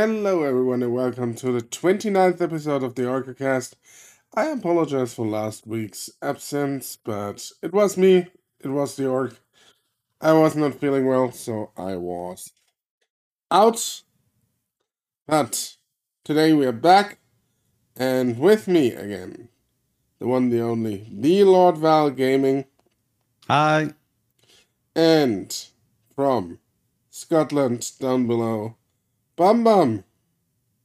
Hello, everyone, and welcome to the 29th episode of the Orcocast. I apologize for last week's absence, but it was me, it was the Orc. I was not feeling well, so I was out. But today we are back, and with me again, the one, the only, the Lord Val Gaming, Hi. and from Scotland down below, Bum Bum.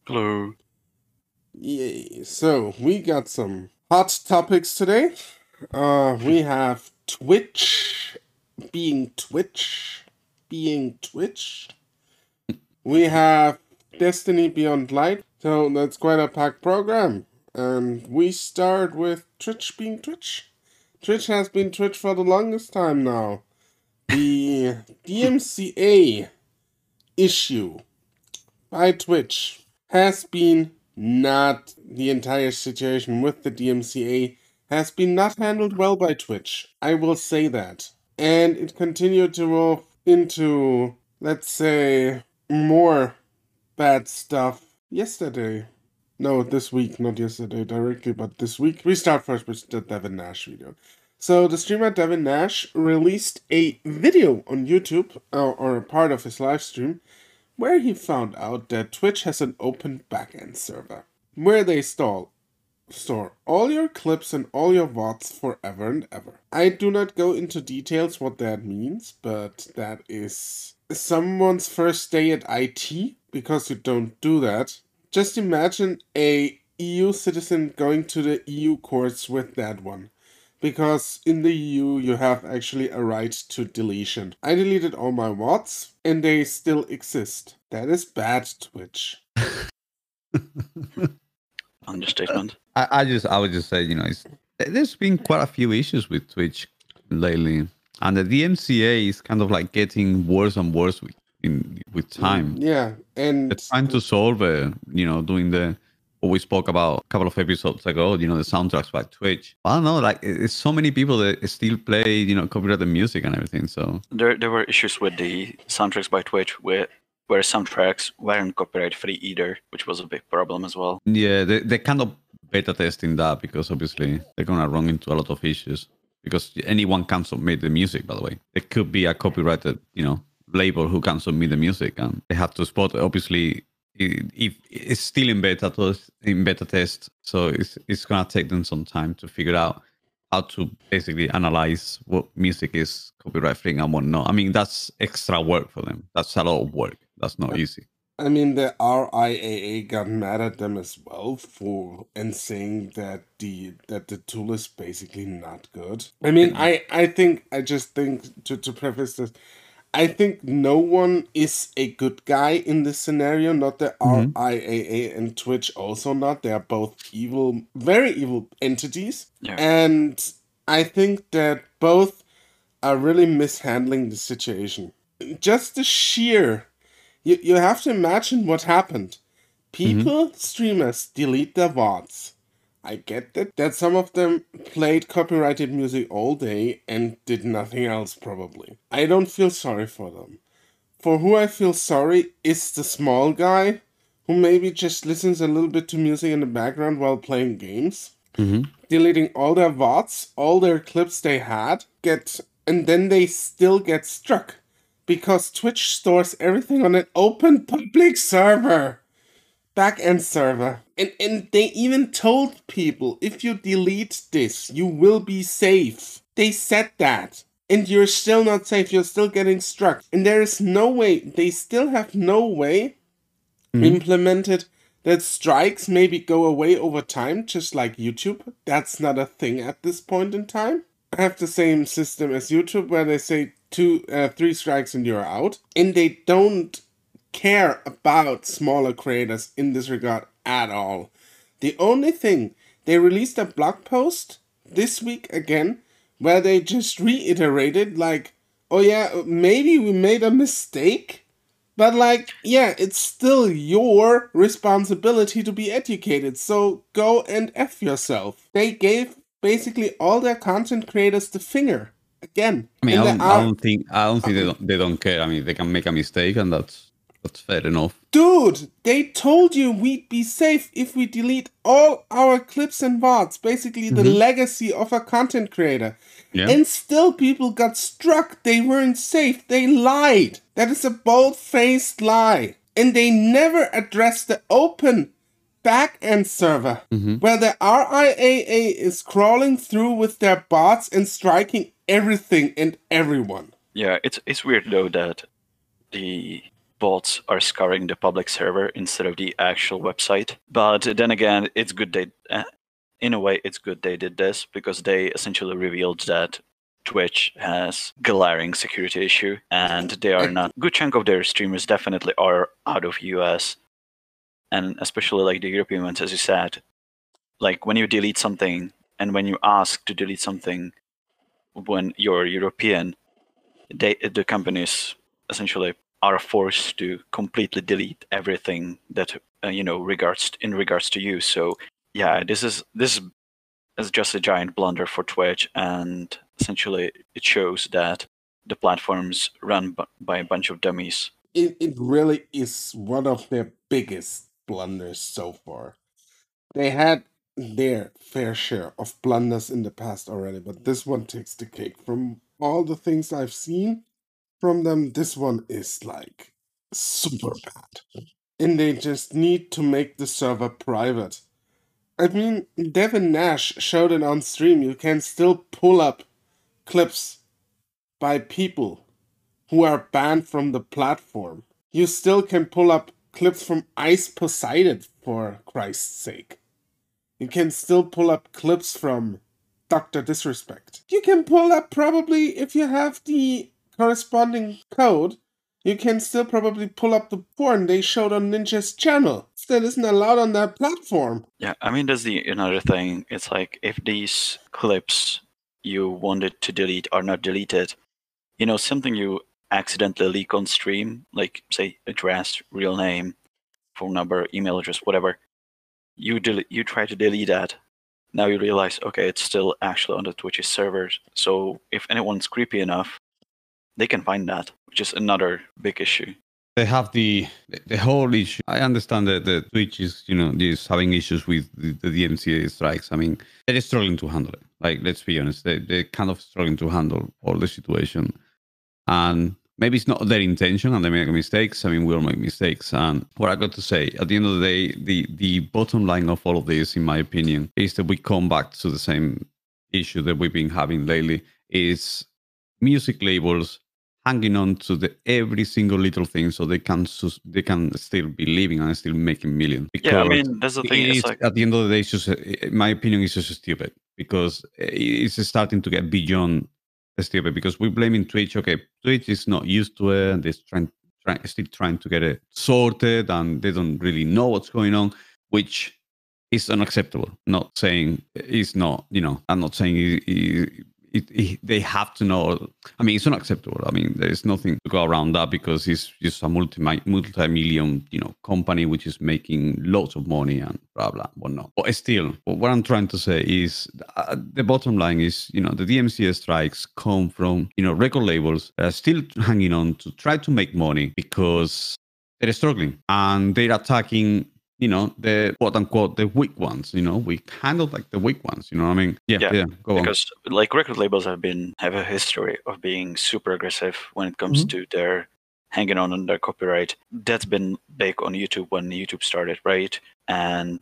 Hello. Yay. So we got some hot topics today. Uh we have Twitch being Twitch being Twitch. We have Destiny Beyond Light. So that's quite a packed program. And we start with Twitch being Twitch. Twitch has been Twitch for the longest time now. The DMCA issue by Twitch has been not the entire situation with the DMCA has been not handled well by Twitch. I will say that. And it continued to move into, let's say, more bad stuff yesterday. No, this week, not yesterday directly, but this week. We start first with the Devin Nash video. So the streamer Devin Nash released a video on YouTube, or, or a part of his live stream, where he found out that Twitch has an open backend server where they store store all your clips and all your VODs forever and ever. I do not go into details what that means, but that is someone's first day at IT because you don't do that. Just imagine a EU citizen going to the EU courts with that one. Because in the EU you have actually a right to deletion. I deleted all my VODs and they still exist. That is bad Twitch. Understatement. I, I just I would just say, you know, it's, there's been quite a few issues with Twitch lately. And the DMCA is kind of like getting worse and worse with in with mm, time. Yeah, and They're trying to solve it, you know, doing the what we spoke about a couple of episodes ago, you know, the soundtracks by Twitch. I don't know, like it's so many people that still play, you know, copyrighted music and everything. So There, there were issues with the soundtracks by Twitch where, where soundtracks weren't copyright free either, which was a big problem as well. yeah, they they kind of beta testing that because obviously they're gonna run into a lot of issues. Because anyone can submit the music, by the way. It could be a copyrighted, you know, label who can submit the music, and they have to spot. Obviously, if it's still in beta test, in beta test, so it's it's gonna take them some time to figure out how to basically analyze what music is copyright free and what not. I mean, that's extra work for them. That's a lot of work. That's not easy. I mean, the RIAA got mad at them as well for and saying that the that the tool is basically not good. I mean, I I think I just think to to preface this, I think no one is a good guy in this scenario. Not the Mhm. RIAA and Twitch also not. They are both evil, very evil entities, Yeah. and I think that both are really mishandling the situation. Just the sheer you, you have to imagine what happened. People, streamers, delete their VODs. I get that, that some of them played copyrighted music all day and did nothing else, probably. I don't feel sorry for them. For who I feel sorry is the small guy who maybe just listens a little bit to music in the background while playing games Mm-hmm. deleting all their VODs, all their clips they had, get and then they still get struck. Because Twitch stores everything on an open public server. Backend server. And and they even told people if you delete this, you will be safe. They said that. And you're still not safe, you're still getting struck. And there is no way, they still have no way implemented that strikes maybe go away over time, just like YouTube. That's not a thing at this point in time. I have the same system as YouTube where they say two, uh, three strikes and you're out, and they don't care about smaller creators in this regard at all. The only thing they released a blog post this week again where they just reiterated like, oh yeah, maybe we made a mistake. But like, yeah, it's still your responsibility to be educated. So go and F yourself. They gave basically all their content creators the finger. Again. I mean, I don't, I don't think I don't think they don't they don't care. I mean, they can make a mistake, and that's That's fair enough. Dude, they told you we'd be safe if we delete all our clips and VODs, basically the Mhm. legacy of a content creator. Yeah. And still people got struck. They weren't safe. They lied. That is a bold faced lie. And they never addressed the open back end server Mhm. where the RIAA is crawling through with their bots and striking everything and everyone. Yeah, it's it's weird though that the bots are scouring the public server instead of the actual website. But then again, it's good they, uh, in a way, it's good they did this because they essentially revealed that Twitch has glaring security issue, and they are not. Good chunk of their streamers definitely are out of US, and especially like the European ones, as you said. Like when you delete something, and when you ask to delete something, when you're European, they the companies essentially are forced to completely delete everything that uh, you know regards in regards to you so yeah this is this is just a giant blunder for twitch and essentially it shows that the platforms run b- by a bunch of dummies it, it really is one of their biggest blunders so far. They had their fair share of blunders in the past already, but this one takes the cake. From all the things I've seen from them, this one is like super bad. And they just need to make the server private. I mean, Devin Nash showed it on stream. You can still pull up clips by people who are banned from the platform. You still can pull up clips from Ice Poseidon, for Christ's sake. You can still pull up clips from Dr. Disrespect. You can pull up probably, if you have the corresponding code, you can still probably pull up the porn they showed on Ninja's channel. Still isn't allowed on that platform. yeah i mean that's the another thing it's like if these clips you wanted to delete are not deleted you know something you accidentally leak on stream like say address real name phone number email address whatever you del- you try to delete that now you realize okay it's still actually on the twitch's servers so if anyone's creepy enough they can find that which is another big issue they have the the whole issue. I understand that the Twitch is you know is having issues with the, the DMCA strikes. I mean, they're struggling to handle it. Like let's be honest, they they're kind of struggling to handle all the situation, and maybe it's not their intention and they make mistakes. I mean, we all make mistakes. And what I got to say at the end of the day, the the bottom line of all of this, in my opinion, is that we come back to the same issue that we've been having lately: is music labels hanging on to the every single little thing so they can sus- they can still be living and still making millions. yeah i mean that's the thing it it's like at the end of the day, it's just, my opinion, it's just stupid because it's starting to get beyond stupid because we're blaming Twitch. Okay, Twitch is not used to it and they're trying, trying, still trying to get it sorted and they don't really know what's going on, which is unacceptable. Not saying it's not, you know, I'm not saying it, it, it, it, they have to know. I mean, it's unacceptable. I mean, there's nothing to go around that because it's just a multi multi-million, you know, company which is making lots of money and blah blah whatnot. But still, what I'm trying to say is uh, the bottom line is, you know, the DMCA strikes come from, you know, record labels that are still hanging on to try to make money because they're struggling and they're attacking you know the quote unquote the weak ones you know? We handle like the weak ones you know what i mean? Yeah yeah, Yeah, go on. because like record labels have been have a history of being super aggressive when it comes mm-hmm. to their hanging on on their copyright. That's been big on youtube when youtube started right? And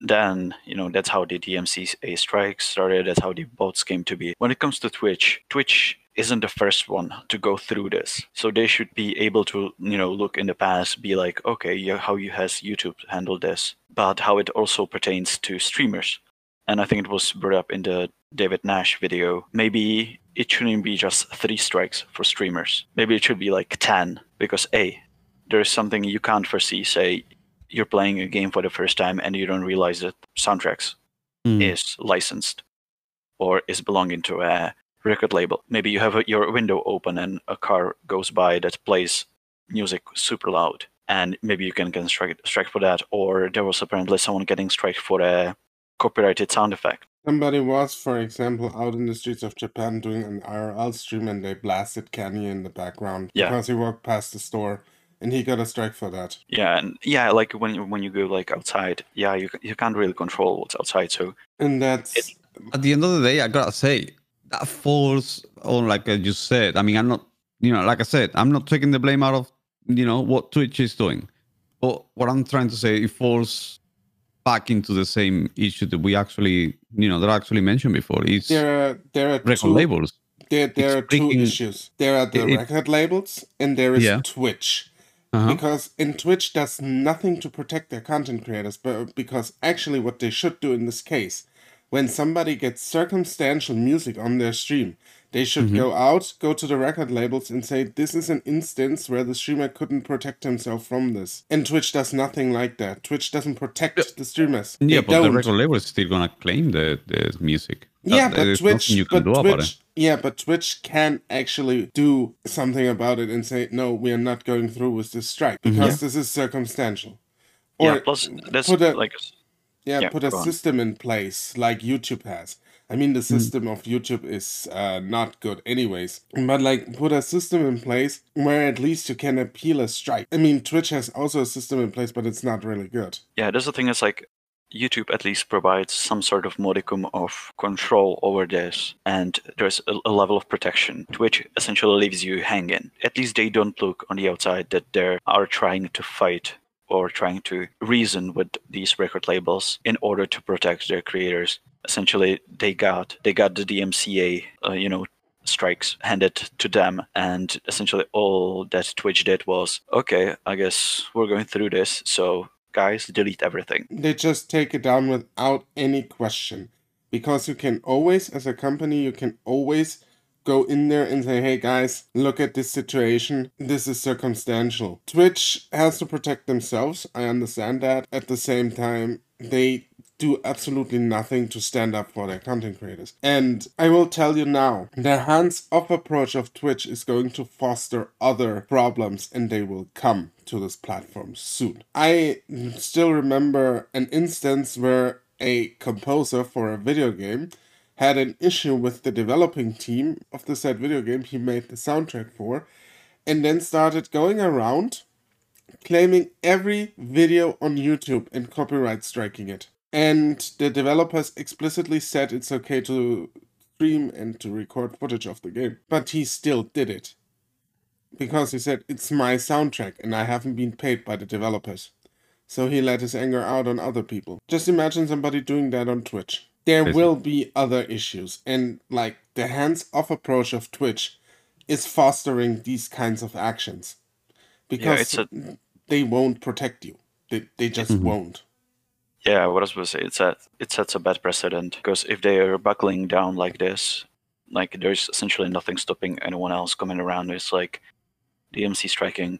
then you know that's how the dmca strike started. That's how the bots came to be. When it comes to twitch twitch isn't the first one to go through this so they should be able to you know look in the past be like okay yeah, how you has youtube handled this but how it also pertains to streamers and I think it was brought up in the Devin Nash video. Maybe it shouldn't be just three strikes for streamers. Maybe it should be like 10 because A, there is something you can't foresee. Say you're playing a game for the first time and you don't realize that soundtracks Mm. is licensed or is belonging to a record label. Maybe you have a, your window open and a car goes by that plays music super loud. And maybe you can get strike, strike for that. Or there was apparently someone getting strike for a copyrighted sound effect. Somebody was, for example, out in the streets of Japan doing an IRL stream and they blasted Kanye in the background Yeah. because he walked past the store and he got a strike for that. Yeah, and yeah, like when you- when you go like outside, yeah, you you can't really control what's outside. So And that's It- At the end of the day, I gotta say that falls on like I just said. I mean, I'm not, you know, like I said, I'm not taking the blame out of, you know, what Twitch is doing. But what I'm trying to say, it falls back into the same issue that we actually, you know, that I actually mentioned before. It's there are there are record two, labels. there, there are It's two issues. There are the it- record labels and there is Yeah. Twitch. Uh-huh. Because in Twitch does nothing to protect their content creators, but because actually what they should do in this case, when somebody gets circumstantial music on their stream, they should Mm-hmm. go out, go to the record labels and say this is an instance where the streamer couldn't protect himself from this. And Twitch does nothing like that. Twitch doesn't protect the streamers. Yeah, They but the don't. record label is still gonna claim the, the music. That- Yeah, but Twitch, you can but do Twitch, about it. yeah, but Twitch can actually do something about it and say, no, we are not going through with this strike Mm-hmm. because this is circumstantial. yeah, Or plus that's put a- like yeah, yeah, put a go on. system in place like YouTube has. I mean, Mm. the system of YouTube is uh, not good, anyways. But like, put a system in place where at least you can appeal a strike. I mean, Twitch has also a system in place, but it's not really good. yeah. That's the thing is like YouTube at least provides some sort of modicum of control over this, and there's a, a level of protection. Twitch essentially leaves you hanging. At least they don't look on the outside that they are trying to fight or trying to reason with these record labels in order to protect their creators. Essentially, they got they got the DMCA, uh, you know, strikes handed to them and essentially all that twitch did was okay i guess we're going through this so guys delete everything they just take it down without any question because you can always as a company you can always go in there and say hey guys look at this situation this is circumstantial twitch has to protect themselves i understand that at the same time they do absolutely nothing to stand up for their content creators. And I will tell you now, the hands off approach of Twitch is going to foster other problems and they will come to this platform soon. I still remember an instance where a composer for a video game had an issue with the developing team of the said video game he made the soundtrack for and then started going around claiming every video on YouTube and copyright striking it. And the developers explicitly said it's okay to stream and to record footage of the game. But he still did it. Because he said, it's my soundtrack and I haven't been paid by the developers. So he let his anger out on other people. Just imagine somebody doing that on Twitch. There Basically. will be other issues. And like the hands off approach of Twitch is fostering these kinds of actions. Because it's a- they won't protect you. They, they just mm-hmm. won't. yeah what i was going to say it's that it sets a bad precedent because if they are buckling down like this like there's essentially nothing stopping anyone else coming around it's like dmc striking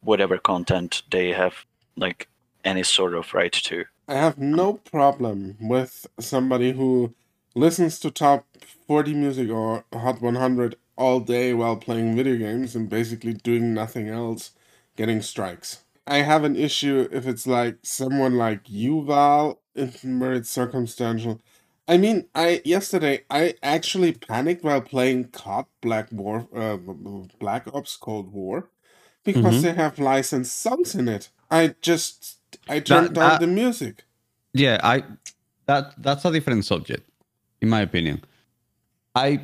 whatever content they have like any sort of right to I have no problem with somebody who listens to top 40 music or Hot 100 all day while playing video games and basically doing nothing else, getting strikes. I have an issue if it's like someone like you, Val, if where it's circumstantial. I mean, I yesterday I actually panicked while playing COD Black War, uh, Black Ops Cold War, because Mhm. they have licensed songs in it. I just I turned down that- the music. Yeah, I that that's a different subject, in my opinion. I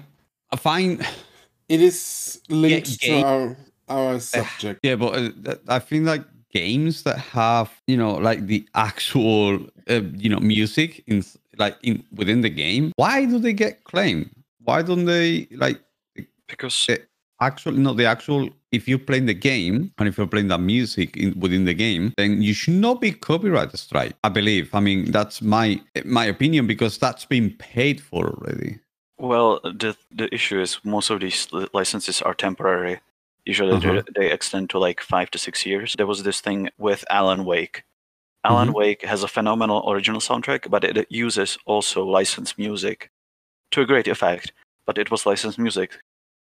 I find It is linked game- to our our subject. yeah, but uh, I feel like games that have you know like the actual uh, you know music in like in within the game. Why do they get claimed? Why don't they like because the actual no the actual if you're playing the game and if you're playing the music in, within the game then you should not be copyright strike i believe i mean that's my my opinion because that's been paid for already Well, the the issue is most of these licenses are temporary. Usually, Uh-huh. they they extend to like five to six years. There was this thing with Alan Wake. Alan Mhm. Wake has a phenomenal original soundtrack, but it uses also licensed music to a great effect. But it was licensed music,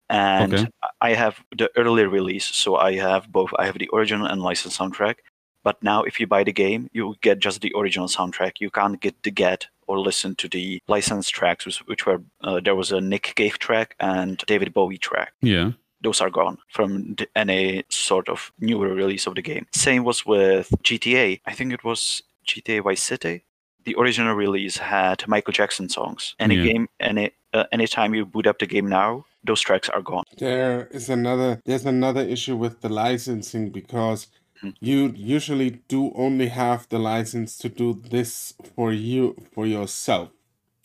and Okay. I have the early release, so I have both. I have the original and licensed soundtrack. But now, if you buy the game, you get just the original soundtrack. You can't get the get or listen to the licensed tracks, which, were uh, there was a Nick Cave track and David Bowie track. yeah those are gone from the, any sort of newer release of the game. Same was with GTA. I think it was GTA Vice City. The original release had Michael Jackson songs. Any Yeah. game, any uh, anytime you boot up the game now, those tracks are gone. There is another there's another issue with the licensing because Mhm. you usually do only have the license to do this for you for yourself.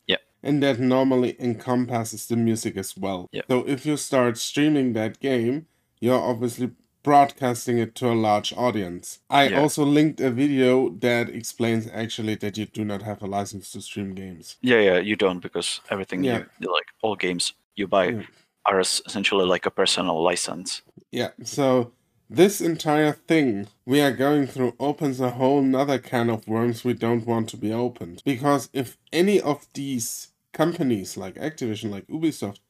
Yeah. And that normally encompasses the music as well. Yeah. So if you start streaming that game, you're obviously broadcasting it to a large audience. I Yeah. also linked a video that explains actually that you do not have a license to stream games. Yeah, yeah, you don't because everything Yeah. you like all games you buy Yeah. are essentially like a personal license. Yeah, so this entire thing we are going through opens a whole nother can of worms we don't want to be opened. Because if any of these companies like Activision, like Ubisoft,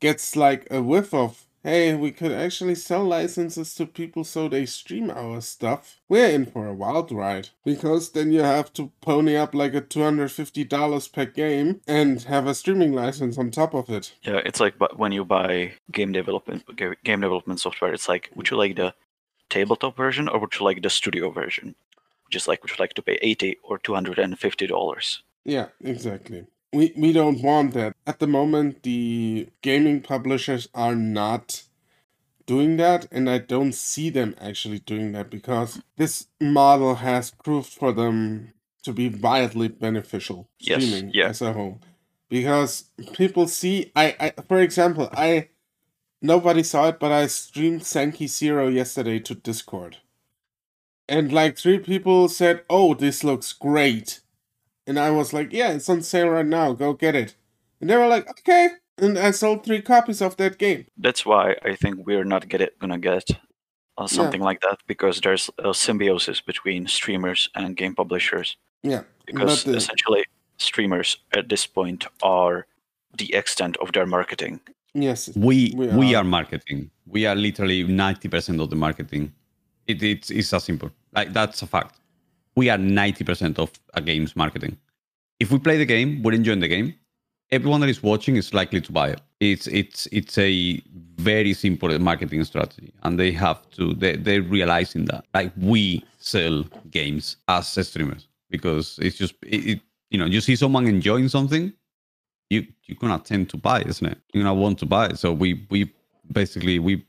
gets like a whiff of, hey, we could actually sell licenses to people so they stream our stuff, we're in for a wild ride. Because then you have to pony up like a $250 per game and have a streaming license on top of it. Yeah, it's like when you buy game development game development software. It's like, would you like the tabletop version or would you like the studio version? Just like, would you like to pay eighty or two hundred and fifty dollars? Yeah, exactly. We we don't want that. At the moment the gaming publishers are not doing that and I don't see them actually doing that because this model has proved for them to be wildly beneficial Yes, streaming yeah. as a whole. Because people see I, I for example, I nobody saw it but I streamed Sankey Zero yesterday to Discord. And like three people said, "Oh, this looks great." And I was like, yeah, it's on sale right now. Go get it. And they were like, okay. And I sold three copies of that game. That's why I think we're not get it, gonna get uh, something like that because there's a symbiosis between streamers and game publishers. Yeah. Because the- essentially, streamers at this point are the extent of their marketing. yes. we We we are. are marketing we are literally 90% of the marketing it, it's it's as simple like that's a fact we are 90% of a game's marketing if we play the game we're enjoying the game everyone that is watching is likely to buy it it's it's it's a very simple marketing strategy and they have to they, they're realizing that like we sell games as streamers because it's just it, it you know you see someone enjoying something you you're gonna tend to buy, isn't it? You're gonna want to buy it. So we we basically we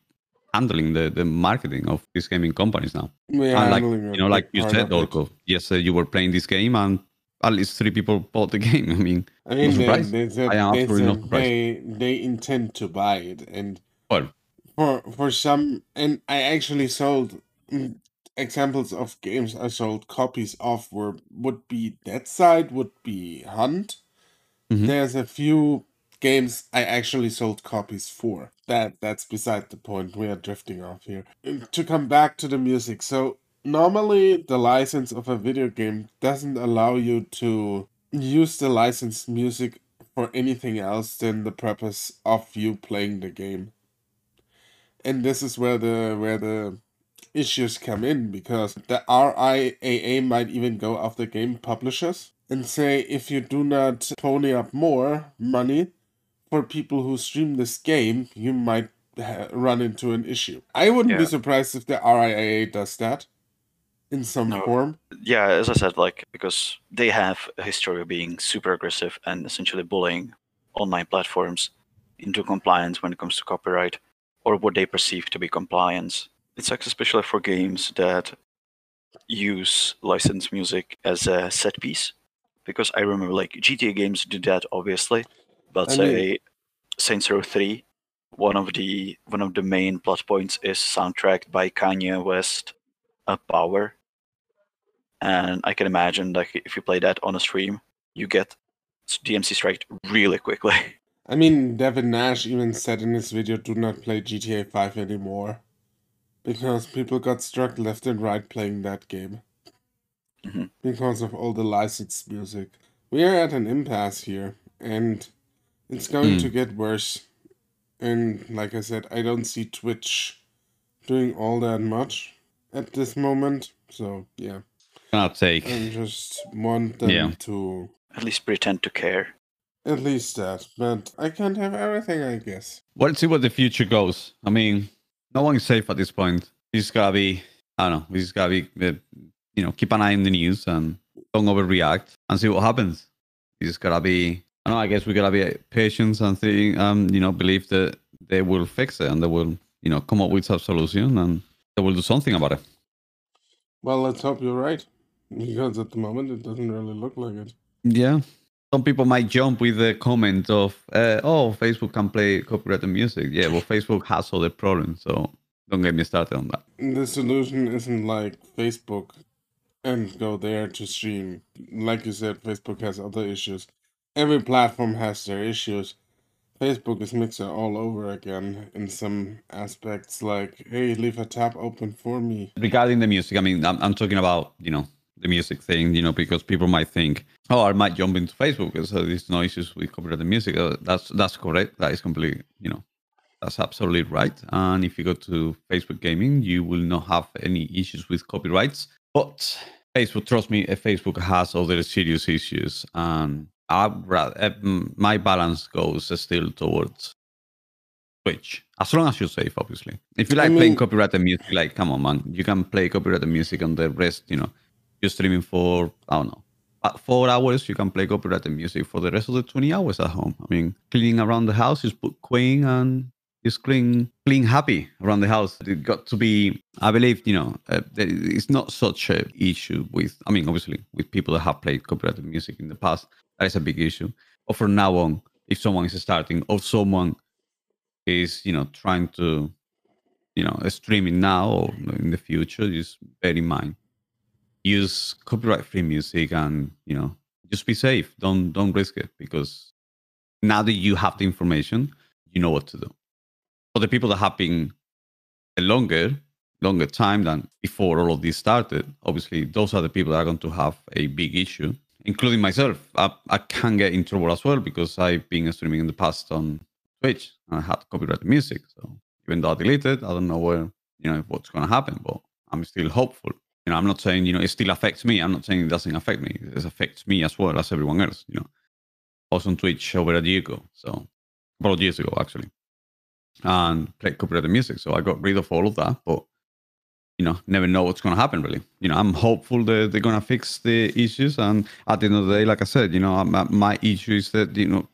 handling the the marketing of these gaming companies now. Are and like you know, like you said. Orco, yesterday you were playing this game and at least three people bought the game. I mean, I mean, no they, they I am they, absolutely not surprised. they, they intend to buy it. And well, for for some, and I actually sold mm, examples of games I sold copies of were would be Deadside, would be Hunt. Mhm. There's a few games I actually sold copies for. That that's beside the point. We are drifting off here. To come back to the music, so normally the license of a video game doesn't allow you to use the licensed music for anything else than the purpose of you playing the game. And this is where the where the issues come in because the RIAA might even go after game publishers and say if you do not pony up more money for people who stream this game, you might ha- run into an issue. I wouldn't be surprised if the RIAA does that in some No. form. Yeah, as I said, like because they have a history of being super aggressive and essentially bullying online platforms into compliance when it comes to copyright or what they perceive to be compliance. It's like especially for games that use licensed music as a set piece. Because I remember like GTA games do that obviously, but I say Saints Row 3, one of the one of the main plot points is soundtracked by Kanye West, a Power, and I can imagine like if you play that on a stream, you get DMC striked really quickly. I mean, Devin Nash even said in his video, do not play GTA 5 anymore. Because people got struck left and right playing that game. Mhm. Because of all the licensed music. We are at an impasse here, and it's going Hmm. to get worse. And like I said, I don't see Twitch doing all that much at this moment. So, yeah. I'll take I just want them Yeah. to At least pretend to care. At least that, but I can't have everything, I guess. Well, let's see what the future goes. I mean, no one is safe at this point. We just gotta be, I don't know, we just gotta be, uh, you know, keep an eye on the news and don't overreact and see what happens. We just gotta be, I know, I guess we gotta be patient and think, um, you know, believe that they will fix it and they will, you know, come up with a solution and they will do something about it. Well, let's hope you're right, because at the moment it doesn't really look like it. Yeah. Some people might jump with the comment of, uh, "Oh, Facebook can play copyrighted music." Yeah, well, Facebook has other problems, so don't get me started on that. The solution isn't like Facebook and go there to stream. Like you said, Facebook has other issues. Every platform has their issues. Facebook is mixing all over again in some aspects, like, hey, leave a tab open for me. Regarding the music, I mean, I'm, I'm talking about you know the music thing, you know, because people might think, oh, I might jump into Facebook because uh, there's no issues with copyrighted music. Uh, that's that's correct. That is completely, you know, that's absolutely right. And if you go to Facebook Gaming, you will not have any issues with copyrights. But Facebook, trust me, Facebook has other serious issues, and I my balance goes still towards Twitch, as long as you're safe, obviously. If you like I playing copyrighted music, like come on, man, you can play copyrighted music, and the rest, you know, you're streaming for I don't know. Four hours, you can play copyrighted music for the rest of the 20 hours at home. I mean, cleaning around the house, put Queen and just clean, clean happy around the house. It got to be, I believe, you know, uh, it's not such a issue with, I mean, obviously, with people that have played copyrighted music in the past, that is a big issue. But from now on, if someone is starting or someone is, you know, trying to, you know, streaming now or in the future, just bear in mind use copyright free music and you know just be safe. Don't don't risk it because now that you have the information you know what to do. For the people that have been a longer longer time than before all of this started obviously those are the people that are going to have a big issue including myself i, I can get in trouble as well because i've been streaming in the past on twitch and i had copyrighted music so even though i deleted i don't know where you know what's going to happen but i'm still hopeful you know, I'm not saying, you know, it still affects me. I'm not saying it doesn't affect me. It affects me as well as everyone else, you know. I was on Twitch over a year ago, so a couple of years ago actually. And played copyrighted music. So I got rid of all of that, but you know, never know what's gonna happen really. You know, I'm hopeful that they're gonna fix the issues. And at the end of the day, like I said, you know, my, uh, my issue is that, you know,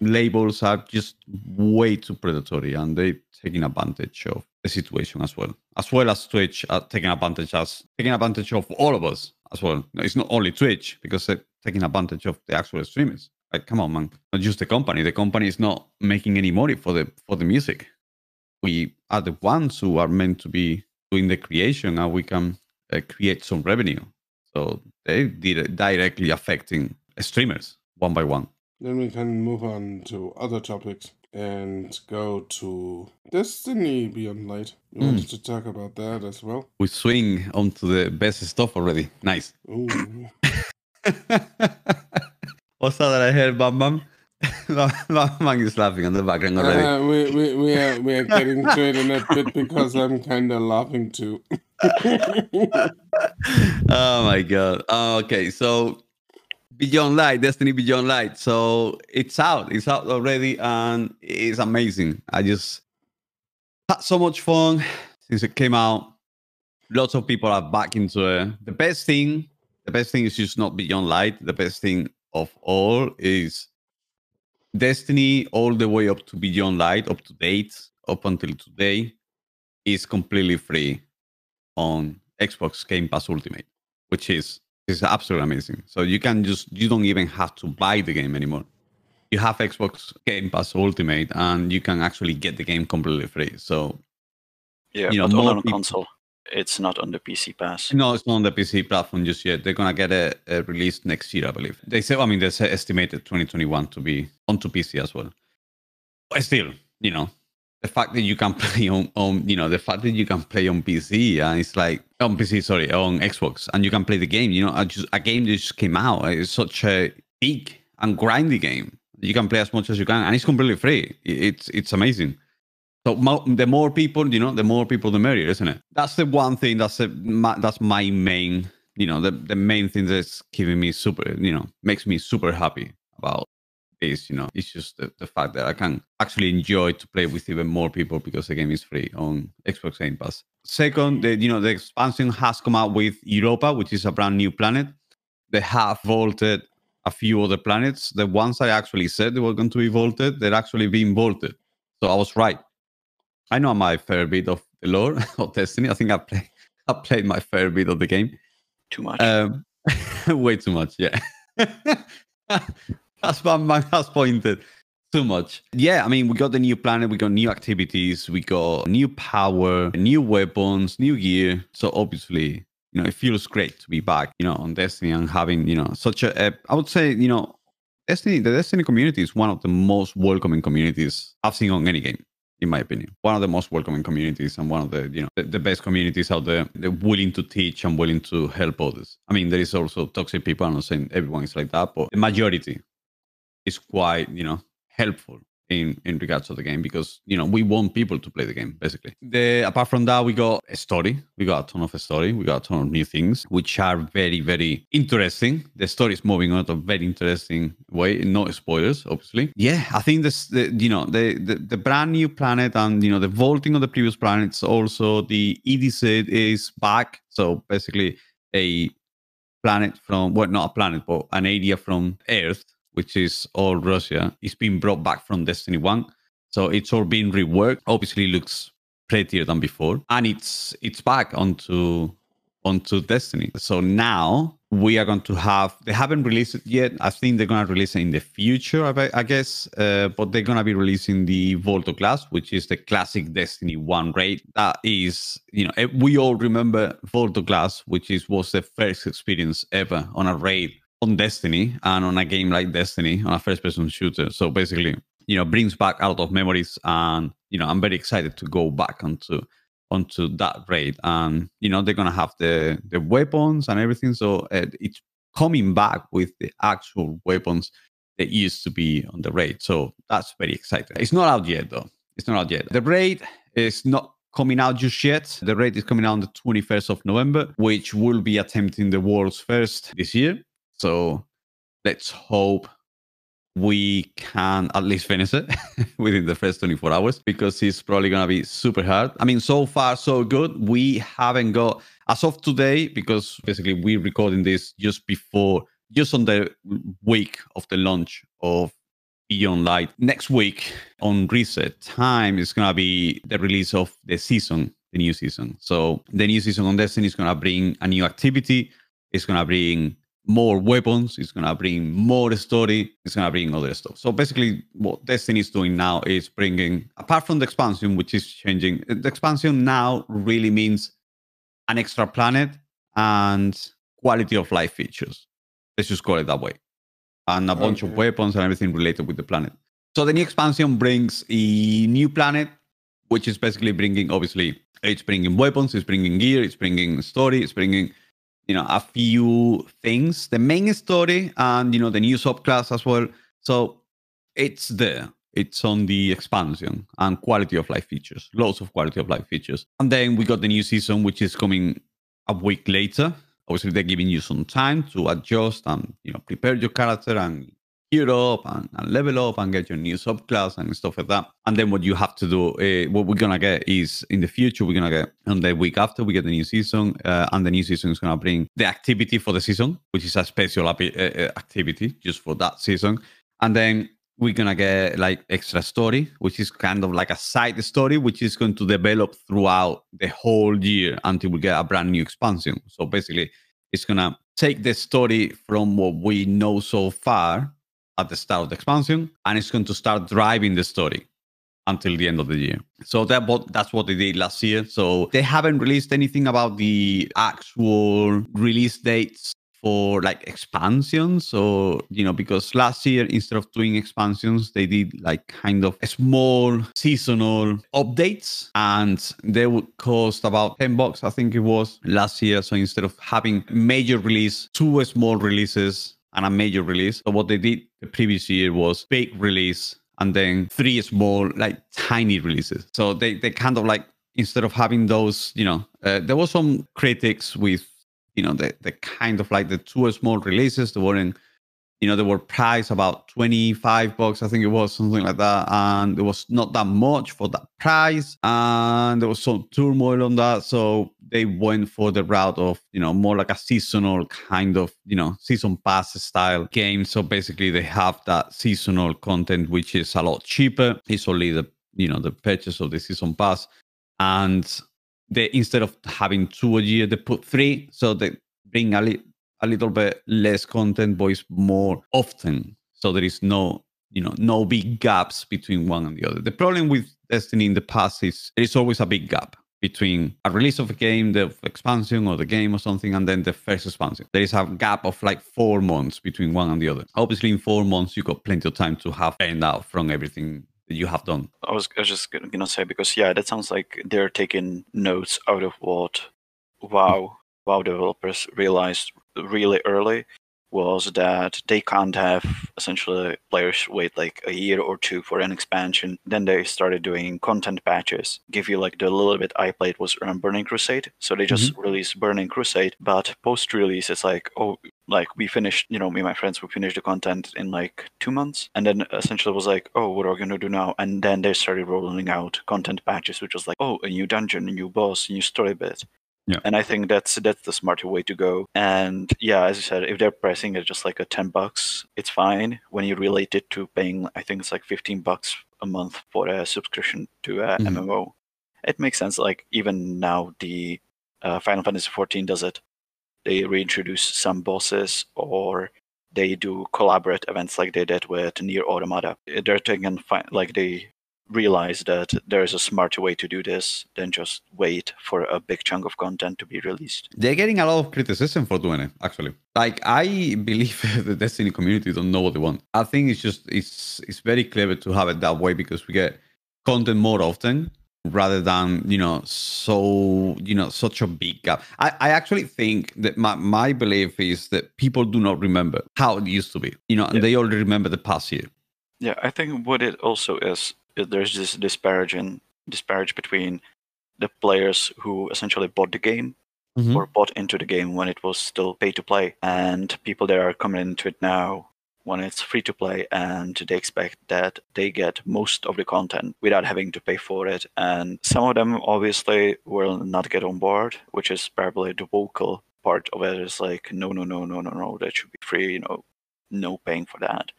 labels are just way too predatory and they're taking advantage of the situation as well. As well as twitch are taking advantage as taking advantage of all of us as well. It's not only twitch because they're taking advantage of the actual streamers. Like come on man. Not just the company. The company is not making any money for the for the music. We are the ones who are meant to be doing the creation and we can uh, create some revenue so they did directly affecting streamers one by one Then we can move on to other topics and go to Destiny Beyond Light. You wanted to talk about that as well? we swing onto the best stuff already. Nice. What's that that I heard, Bam Bam? Is laughing in the background already. Uh, we, we, we, are, we are getting to it in a bit because I'm kind of laughing too. oh my god. Oh, okay, so Beyond Light, Destiny Beyond Light. So it's out. It's out already, and it's amazing. I just had so much fun since it came out. Lots of people are back into it. The best thing, the best thing is just not Beyond Light. The best thing of all is Destiny, all the way up to Beyond Light, up to date, up until today, is completely free on Xbox Game Pass Ultimate, which is is absolutely amazing. So you can just you don't even have to buy the game anymore. You have Xbox Game Pass Ultimate, and you can actually get the game completely free. So Yeah, You know, but on people- console. It's not on the PC Pass. no, it's not on the PC platform just yet. They're gonna get a, uh, released next year, I believe. They say, I mean, they say estimated 2021 to be onto PC as well. But still, you know, the fact that you can play on, on you know, the fact that you can play on PC and it's like on PC, sorry, on Xbox, and you can play the game. You know, a, just, a game that just came out. It's such a big and grindy game. You can play as much as you can, and it's completely free. It's it's amazing. So the more people, you know, the more people, the merrier, isn't it? That's the one thing. That's the my, that's my main, you know, the the main thing that's giving me super, you know, makes me super happy about this. You know, it's just the, the fact that I can actually enjoy to play with even more people because the game is free on Xbox Game Pass. Second, the, you know, the expansion has come out with Europa, which is a brand new planet. They have vaulted a few other planets. The ones I actually said they were going to be vaulted, they're actually being vaulted. So I was right. I know my fair bit of the lore of Destiny. I think I play I played my fair bit of the game. Too much. Um, way too much, yeah. That's what my has pointed. Too much. Yeah, I mean, we got the new planet, we got new activities, we got new power, new weapons, new gear. So obviously, you know, it feels great to be back, you know, on Destiny and having, you know, such a, a I would say, you know, Destiny, the Destiny community is one of the most welcoming communities I've seen on any game in my opinion. One of the most welcoming communities and one of the, you know, the, the, best communities out there. They're willing to teach and willing to help others. I mean, there is also toxic people. I'm not saying everyone is like that, but the majority is quite, you know, helpful in in regards to the game because you know we want people to play the game basically. The apart from that we got a story. We got a ton of a story. We got a ton of new things which are very very interesting. The story is moving on a very interesting way. No spoilers obviously. Yeah i think this the, you know the, the the brand new planet and you know the vaulting of the previous planets also the EDZ is back. So basically a planet from well not a planet but an area from earth which is all Russia, is being brought back from Destiny 1. So it's all being reworked. Obviously looks prettier than before. And it's it's back onto onto Destiny. So now we are going to have they haven't released it yet. I think they're gonna release it in the future, I, I guess. Uh, but they're gonna be releasing the Vault of Glass, which is the classic Destiny 1 raid. That is, you know, we all remember Vault of Glass, which is was the first experience ever on a raid on Destiny and on a game like Destiny on a first person shooter. So basically, you know, brings back a lot of memories and you know, I'm very excited to go back onto onto that raid. And you know they're gonna have the the weapons and everything. So uh, it's coming back with the actual weapons that used to be on the raid. So that's very exciting. It's not out yet though. It's not out yet. The raid is not coming out just yet. The raid is coming out on the 21st of november which will be attempting the world's first this year so let's hope we can at least finish it within the first 24 hours because it's probably going to be super hard. I mean, so far, so good. We haven't got, as of today, because basically we're recording this just before, just on the week of the launch of Beyond Light. Next week on reset time is going to be the release of the season, the new season. So the new season on Destiny is going to bring a new activity. It's going to bring more weapons, it's gonna bring more story, it's gonna bring other stuff. So basically, what Destiny is doing now is bringing, apart from the expansion, which is changing, the expansion now really means an extra planet and quality of life features. Let's just call it that way, and a bunch of weapons and everything related with the planet. So the new expansion brings a new planet, which is basically bringing, obviously, it's bringing weapons, it's bringing gear, it's bringing story, it's bringing you know a few things. The main story and you know the new subclass as well. So it's there. It's on the expansion and quality of life features. Lots of quality of life features. And then we got the new season which is coming a week later. Obviously they're giving you some time to adjust and you know prepare your character and gear up and, and, level up and get your new subclass and stuff like that. And then what you have to do, uh, what we're gonna get is in the future we're gonna get on the week after we get the new season, uh, and the new season is gonna bring the activity for the season, which is a special uh, activity just for that season, and then we're gonna get like extra story, which is kind of like a side story, which is going to develop throughout the whole year until we get a brand new expansion. So basically, it's gonna take the story from what we know so far at the start of the expansion, and it's going to start driving the story until the end of the year. So that that's what they did last year. So they haven't released anything about the actual release dates for like expansions so you know because last year instead of doing expansions they did like kind of small seasonal updates and they would cost about 10 bucks i think it was last year so instead of having major release two small releases and a major release. So what they did the previous year was big release and then three small, like tiny releases. So they they kind of like instead of having those, you know, uh, there was some critics with, you know, the the kind of like the two small releases. They weren't you know, they were priced about 25 bucks, I think it was something like that. And it was not that much for that price. And there was some turmoil on that. So they went for the route of, you know, more like a seasonal kind of, you know, season pass style game. So basically they have that seasonal content, which is a lot cheaper. It's only the, you know, the purchase of the season pass. And they, instead of having two a year, they put three. So they bring a little a little bit less content, it's more often. So there is no, you know, no big gaps between one and the other. The problem with Destiny in the past is there is always a big gap between a release of a game, the expansion or the game or something, and then the first expansion. There is a gap of like four months between one and the other. Obviously, in four months, you got plenty of time to have earned out from everything that you have done. I was, I was just gonna say because yeah, that sounds like they're taking notes out of what WoW WoW developers realized really early was that they can't have essentially players wait like a year or two for an expansion. Then they started doing content patches. Give you like the little bit I played was around Burning Crusade. So they just mm-hmm. released Burning Crusade, but post release it's like, oh, like we finished, you know, me and my friends, we finished the content in like two months. And then essentially was like, oh, what are we going to do now? And then they started rolling out content patches, which was like, oh, a new dungeon, a new boss, a new story bit. Yeah. And I think that's that's the smarter way to go. And yeah, as you said, if they're pricing it just like a ten bucks, it's fine. When you relate it to paying, I think it's like fifteen bucks a month for a subscription to a mm-hmm. MMO, it makes sense. Like even now, the uh, Final Fantasy XIV does it. They reintroduce some bosses, or they do collaborate events like they did with NieR Automata. They're taking like they realize that there is a smarter way to do this than just wait for a big chunk of content to be released. They're getting a lot of criticism for doing it, actually. Like I believe the Destiny community don't know what they want. I think it's just it's it's very clever to have it that way because we get content more often rather than you know so you know such a big gap i, I actually think that my, my belief is that people do not remember how it used to be you know and yeah. they only remember the past year yeah i think what it also is there's this disparaging disparage between the players who essentially bought the game mm-hmm. or bought into the game when it was still pay to play and people that are coming into it now when it's free to play and they expect that they get most of the content without having to pay for it. And some of them obviously will not get on board which is probably the vocal part of it. Is like no no no no no no that should be free you know no paying for that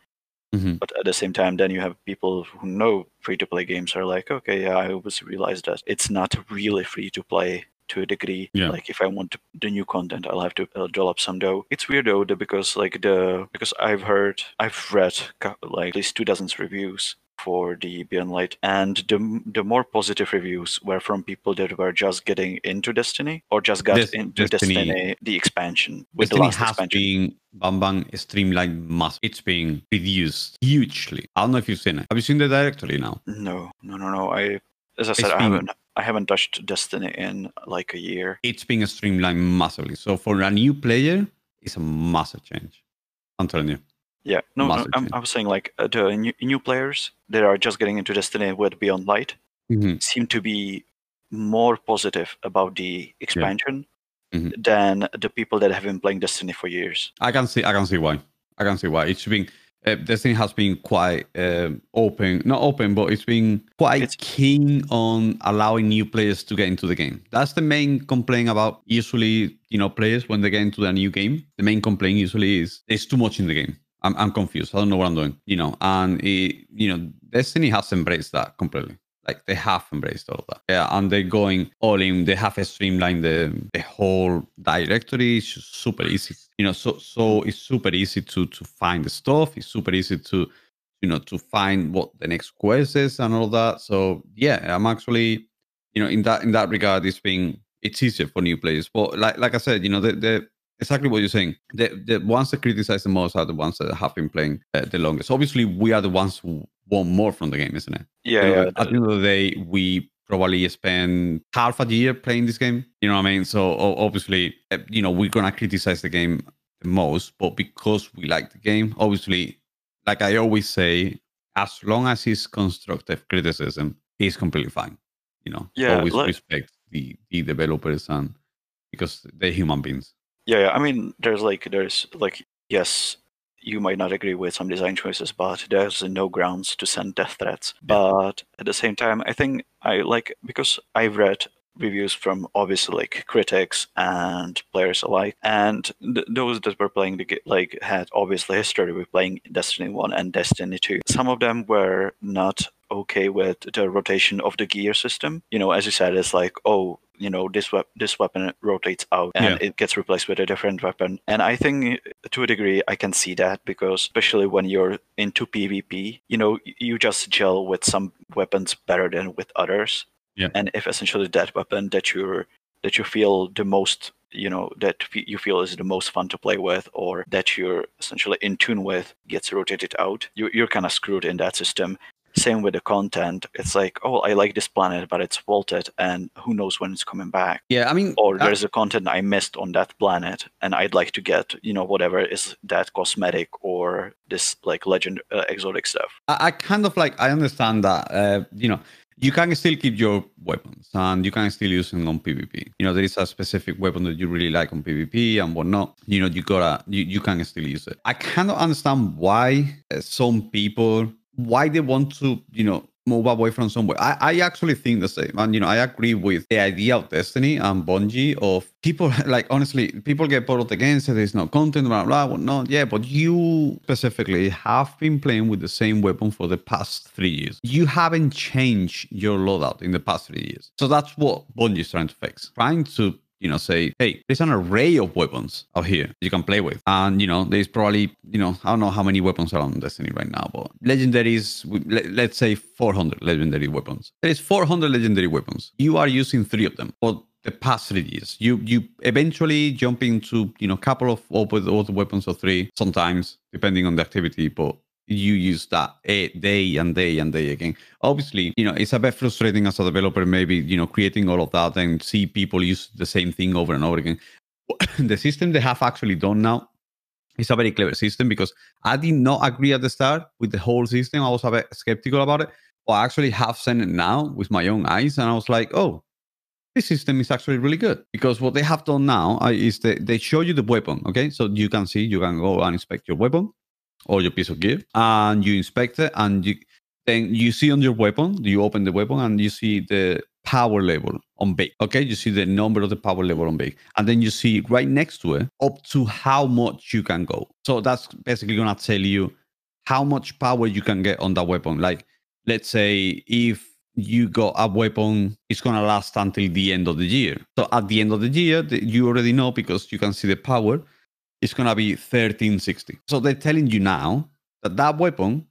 Mm-hmm. But at the same time, then you have people who know free to play games are like, okay, yeah, I always realized that it's not really free to play to a degree. Yeah. Like if I want the new content, I'll have to uh, doll up some dough. It's weird though because like the because I've heard I've read like at least two dozens reviews for the Beyond Light, and the the more positive reviews were from people that were just getting into Destiny or just got Des- into Destiny, Destiny, the expansion with Destiny the last has expansion. been Bang Bang streamlined mass. It's being reduced hugely. I don't know if you've seen it. Have you seen the directory now? No, no, no, no. I as I said, It's I haven't. I haven't touched Destiny in like a year. It's being streamlined massively. So for a new player, it's a massive change. I'm telling you. Yeah, no, no I'm. I was saying like uh, the new, new players that are just getting into Destiny with Beyond Light Mhm. seem to be more positive about the expansion Mhm. than the people that have been playing Destiny for years. I can see. I can see why. I can see why. It's been uh, Destiny has been quite um open, not open, but it's been quite It's- keen on allowing new players to get into the game. That's the main complaint about usually, you know, players when they get into a new game. The main complaint usually is there's too much in the game. I'm, I'm confused. I don't know what I'm doing, you know. And it, you know, Destiny has embraced that completely. Like they have embraced all of that. Yeah, and they're going all in. They have streamlined the the whole directory. It's super easy. You know, so so it's super easy to to find the stuff. It's super easy to you know to find what the next quest is and all that. So yeah, I'm actually you know in that in that regard, it's been it's easier for new players. But like like I said, you know the the exactly what you're saying. The the ones that criticize the most are the ones that have been playing uh, the longest. Obviously, we are the ones who want more from the game, isn't it? Yeah, You know, yeah. At the end of the day, we probably spend half a year playing this game. You know what I mean? So obviously, uh, you know, we're gonna criticize the game the most, but because we like the game, obviously, like I always say, as long as it's constructive criticism, it's completely fine. You know, Yeah, always respect the the developers and because they're human beings. Yeah, yeah. I mean, there's like, there's like, yes, you might not agree with some design choices, but there's no grounds to send death threats. But at the same time, I think I like because I've read reviews from obviously like critics and players alike and th- those that were playing the game like had obviously history with playing destiny 1 and destiny 2 some of them were not okay with the rotation of the gear system you know as you said it's like oh you know this wep- this weapon rotates out and Yeah. it gets replaced with a different weapon and i think to a degree i can see that because especially when you're into pvp you know you just gel with some weapons better than with others Yeah. and if essentially that weapon that you're that you feel the most you know that f- you feel is the most fun to play with or that you're essentially in tune with gets rotated out you, you're kind of screwed in that system same with the content it's like oh i like this planet but it's vaulted and who knows when it's coming back Yeah, I mean, or I- there's a content i missed on that planet and i'd like to get you know whatever is that cosmetic or this like legend uh, exotic stuff I, I kind of like I understand that uh, you know you can still keep your weapons and you can still use them on PvP. You know there is a specific weapon that you really like on PvP and whatnot. You know you gotta you, you can still use it. I cannot understand why uh, some people why they want to you know move away from somewhere. I, I actually think the same. And you know, I agree with the idea of Destiny and Bungie of people like honestly, people get bothered against it, there's no content, blah blah blah, whatnot. Yeah, but you specifically have been playing with the same weapon for the past three years. You haven't changed your loadout in the past three years. So that's what Bungie is trying to fix. Trying to you know, say, hey, there's an array of weapons out here you can play with. And, you know, there's probably, you know, I don't know how many weapons are on Destiny right now, but legendaries, let- let's say 400 legendary weapons. There is 400 legendary weapons. You are using three of them for the past three years. You you eventually jump into, you know, couple of other weapons or three, sometimes, depending on the activity, but you use that day and day and day again. Obviously, you know, it's a bit frustrating as a developer, maybe, you know, creating all of that and see people use the same thing over and over again. the system they have actually done now is a very clever system because I did not agree at the start with the whole system. I was a bit skeptical about it, but I actually have seen it now with my own eyes, and I was like, oh, this system is actually really good because what they have done now uh, is they show you the weapon. Okay, so you can see, you can go and inspect your weapon or your piece of gear, and you inspect it, and you then you see on your weapon, you open the weapon, and you see the power level on base. Okay, you see the number of the power level on base, and then you see right next to it up to how much you can go. So that's basically gonna tell you how much power you can get on that weapon. Like, let's say if you got a weapon, it's gonna last until the end of the year. So at the end of the year, you already know because you can see the power. It's gonna be 1360. So they're telling you now that that weapon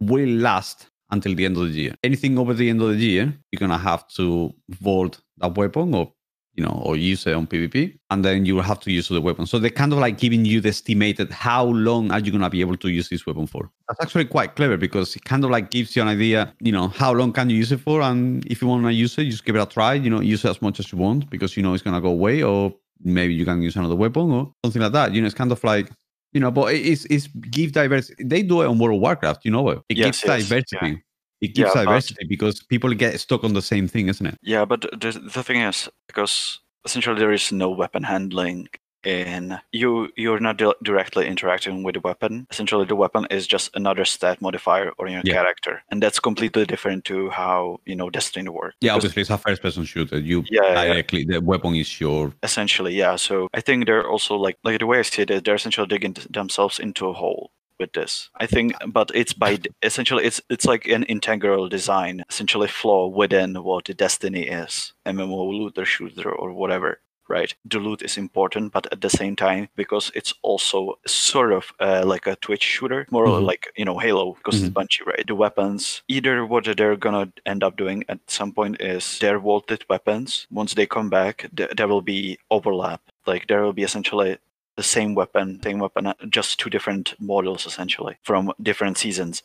will last until the end of the year. Anything over the end of the year, you're gonna have to vault that weapon or you know, or use it on PvP, and then you will have to use the weapon. So they're kind of like giving you the estimated how long are you gonna be able to use this weapon for. That's actually quite clever because it kind of like gives you an idea, you know, how long can you use it for, and if you want to use it, just give it a try. You know, use it as much as you want because you know it's gonna go away, or maybe you can use another weapon or something like that. You know, it's kind of like. You know, but it's it's give diversity. They do it on World of Warcraft. You know, it Yes, gives yes, diversity. yeah. It gives Yeah, diversity because people get stuck on the same thing, isn't it? Yeah, but the the thing is because essentially there is no weapon handling in you you're not di- directly interacting with the weapon. Essentially the weapon is just another stat modifier on your Yeah. character. And that's completely different to how, you know, Destiny works. Yeah, Because obviously it's a first person shooter. You Yeah, yeah, yeah. directly the weapon is your essentially, yeah. So I think they're also like like the way I see it, they're essentially digging themselves into a hole with this. I think, but it's by essentially it's it's like an integral design, essentially flaw within what the Destiny is, MMO looter shooter or whatever. Right, the loot is important, but at the same time, because it's also sort of uh, like a Twitch shooter, more Mhm. like you know Halo, because it's Bungie, right? The weapons, either what they're gonna end up doing at some point is their vaulted weapons. Once they come back, th- there will be overlap. Like there will be essentially the same weapon, same weapon, uh, just two different models essentially from different seasons.